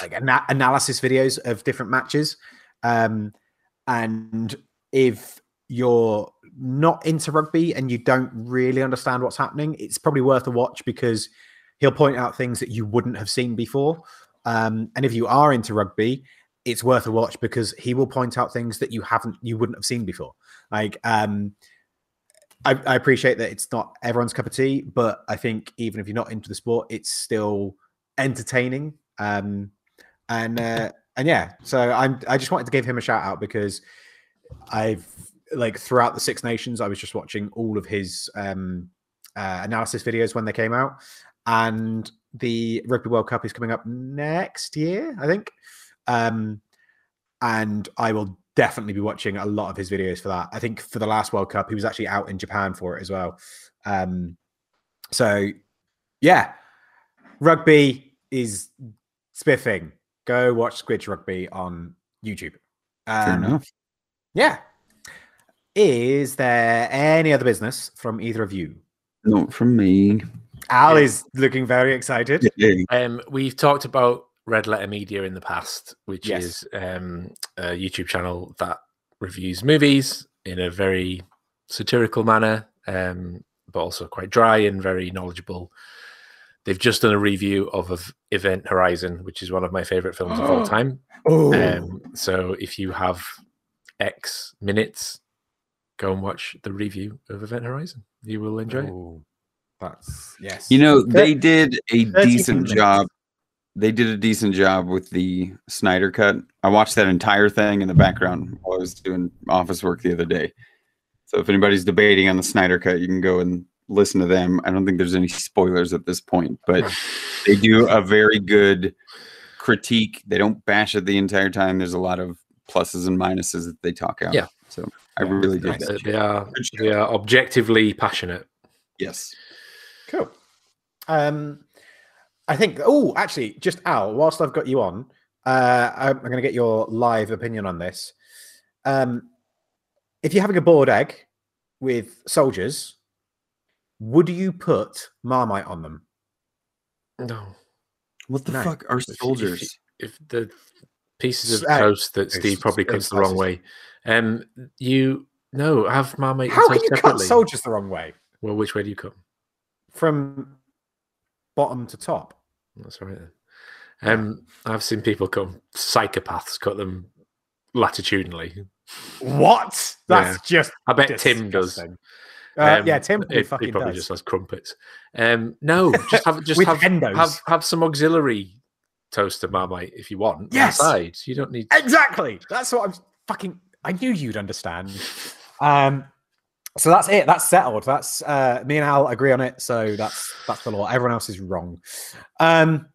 like ana- analysis videos of different matches. Um, and if you're not into rugby and you don't really understand what's happening, it's probably worth a watch because he'll point out things that you wouldn't have seen before. Um, and if you are into rugby, it's worth a watch because he will point out things that you haven't, you wouldn't have seen before. Like, um, I, I appreciate that it's not everyone's cup of tea, but I think even if you're not into the sport, it's still entertaining. Um, and uh, and yeah, so I'm I just wanted to give him a shout out because I've like throughout the Six Nations, I was just watching all of his um, uh, analysis videos when they came out, and the Rugby World Cup is coming up next year, I think. Um, and I will definitely be watching a lot of his videos for that. I think for the last World Cup, he was actually out in Japan for it as well. Um, so yeah, rugby is spiffing. Go watch Squidge Rugby on YouTube. Fair Um, enough. yeah. Is there any other business from either of you? Not from me. Al Yeah. is looking very excited. Um, we've talked about Red Letter Media in the past, which Yes. is um, a YouTube channel that reviews movies in a very satirical manner, um, but also quite dry and very knowledgeable. They've just done a review of, of Event Horizon, which is one of my favorite films of all time. Oh, Um, so if you have X minutes, go and watch the review of Event Horizon. You will enjoy it. Oh, that's yes. You know, they did a decent minutes. job. They did a decent job with the Snyder cut. I watched that entire thing in the background while I was doing office work the other day. So if anybody's debating on the Snyder cut, you can go and listen to them. I don't think there's any spoilers at this point, but they do a very good critique. They don't bash it the entire time. There's a lot of pluses and minuses that they talk out. Yeah. So I Yeah, really did nice. Uh. They are they are objectively passionate. Yes. Cool. Um, I think. Oh, actually, just Al. Whilst I've got you on, uh, I'm, I'm going to get your live opinion on this. Um, if you're having a boiled egg with soldiers, would you put Marmite on them? No. What the No. fuck are If you- if soldiers? if the pieces of Uh, toast that Steve probably it's cuts the wrong way, um, you no have Marmite. How can toast you cut soldiers the wrong way Well, which way do you cut? 'em? from bottom to top? That's right. then. Um, I've seen people cut 'em- psychopaths cut them latitudinally. What? That's just. I bet Tim does. Uh, yeah, Um, Tim He, he probably does. just has crumpets. Um, no, just have just have, have have some auxiliary toaster marmite if you want. Yes. on. You don't need. Exactly. That's what I'm fucking. I knew you'd understand. Um, so that's it. That's settled. That's uh, me and Al agree on it. So that's that's the law. Everyone else is wrong. Um,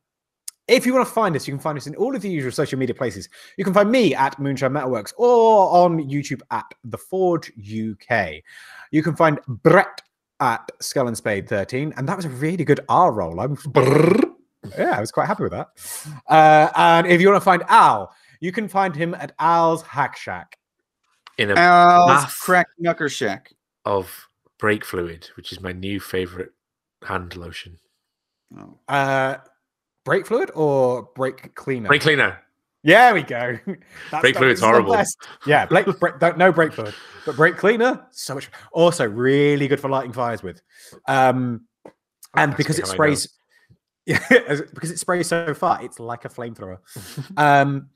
if you want to find us, you can find us in all of the usual social media places. You can find me at Moonshine Metalworks or on YouTube at The Forge UK. You can find Brett at Skull and Spade 13, and that was a really good R roll. I'm yeah, I was quite happy with that. Uh, and if you want to find Al, you can find him at Al's Hack Shack. in a Al's bath. crack knucker shack. of brake fluid, which is my new favorite hand lotion. Oh. Uh, brake fluid or brake cleaner? Brake cleaner. Yeah, we go. That's Brake the- fluid's is horrible. best. Yeah, brake, brake, don't, no brake fluid, but brake cleaner, so much. Also, really good for lighting fires with. Um, and Ask because it how I know. sprays, yeah, because it sprays so far, it's like a flamethrower. um,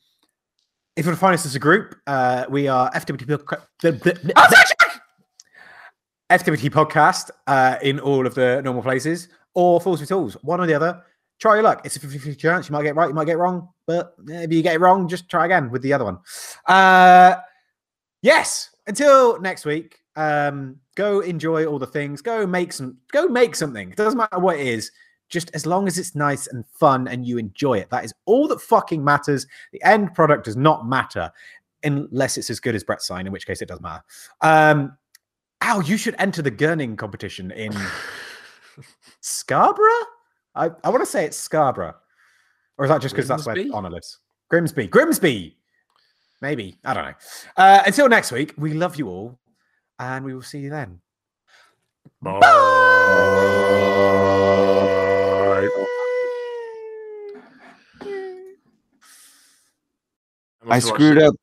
if you want to find us as a group, uh, we are FWT Podcast, FWT Podcast uh, in all of the normal places, or Fools with Tools, one or the other. Try your luck. It's a 50 50 chance. You might get right, you might get wrong, but if you get it wrong, just try again with the other one. Uh, yes. Until next week, Um, go enjoy all the things. Go make some. Go make something. It doesn't matter what it is. Just as long as it's nice and fun and you enjoy it. That is all that fucking matters. The end product does not matter unless it's as good as Brett's sign, in which case it does matter. Um, Al, you should enter the gurning competition in Scarborough. I, I want to say it's Scarborough, or is that just because that's where Grimsby? Honor lives? Grimsby, Grimsby, maybe. I don't know. Uh, until next week, we love you all, and we will see you then. Bye. I screwed up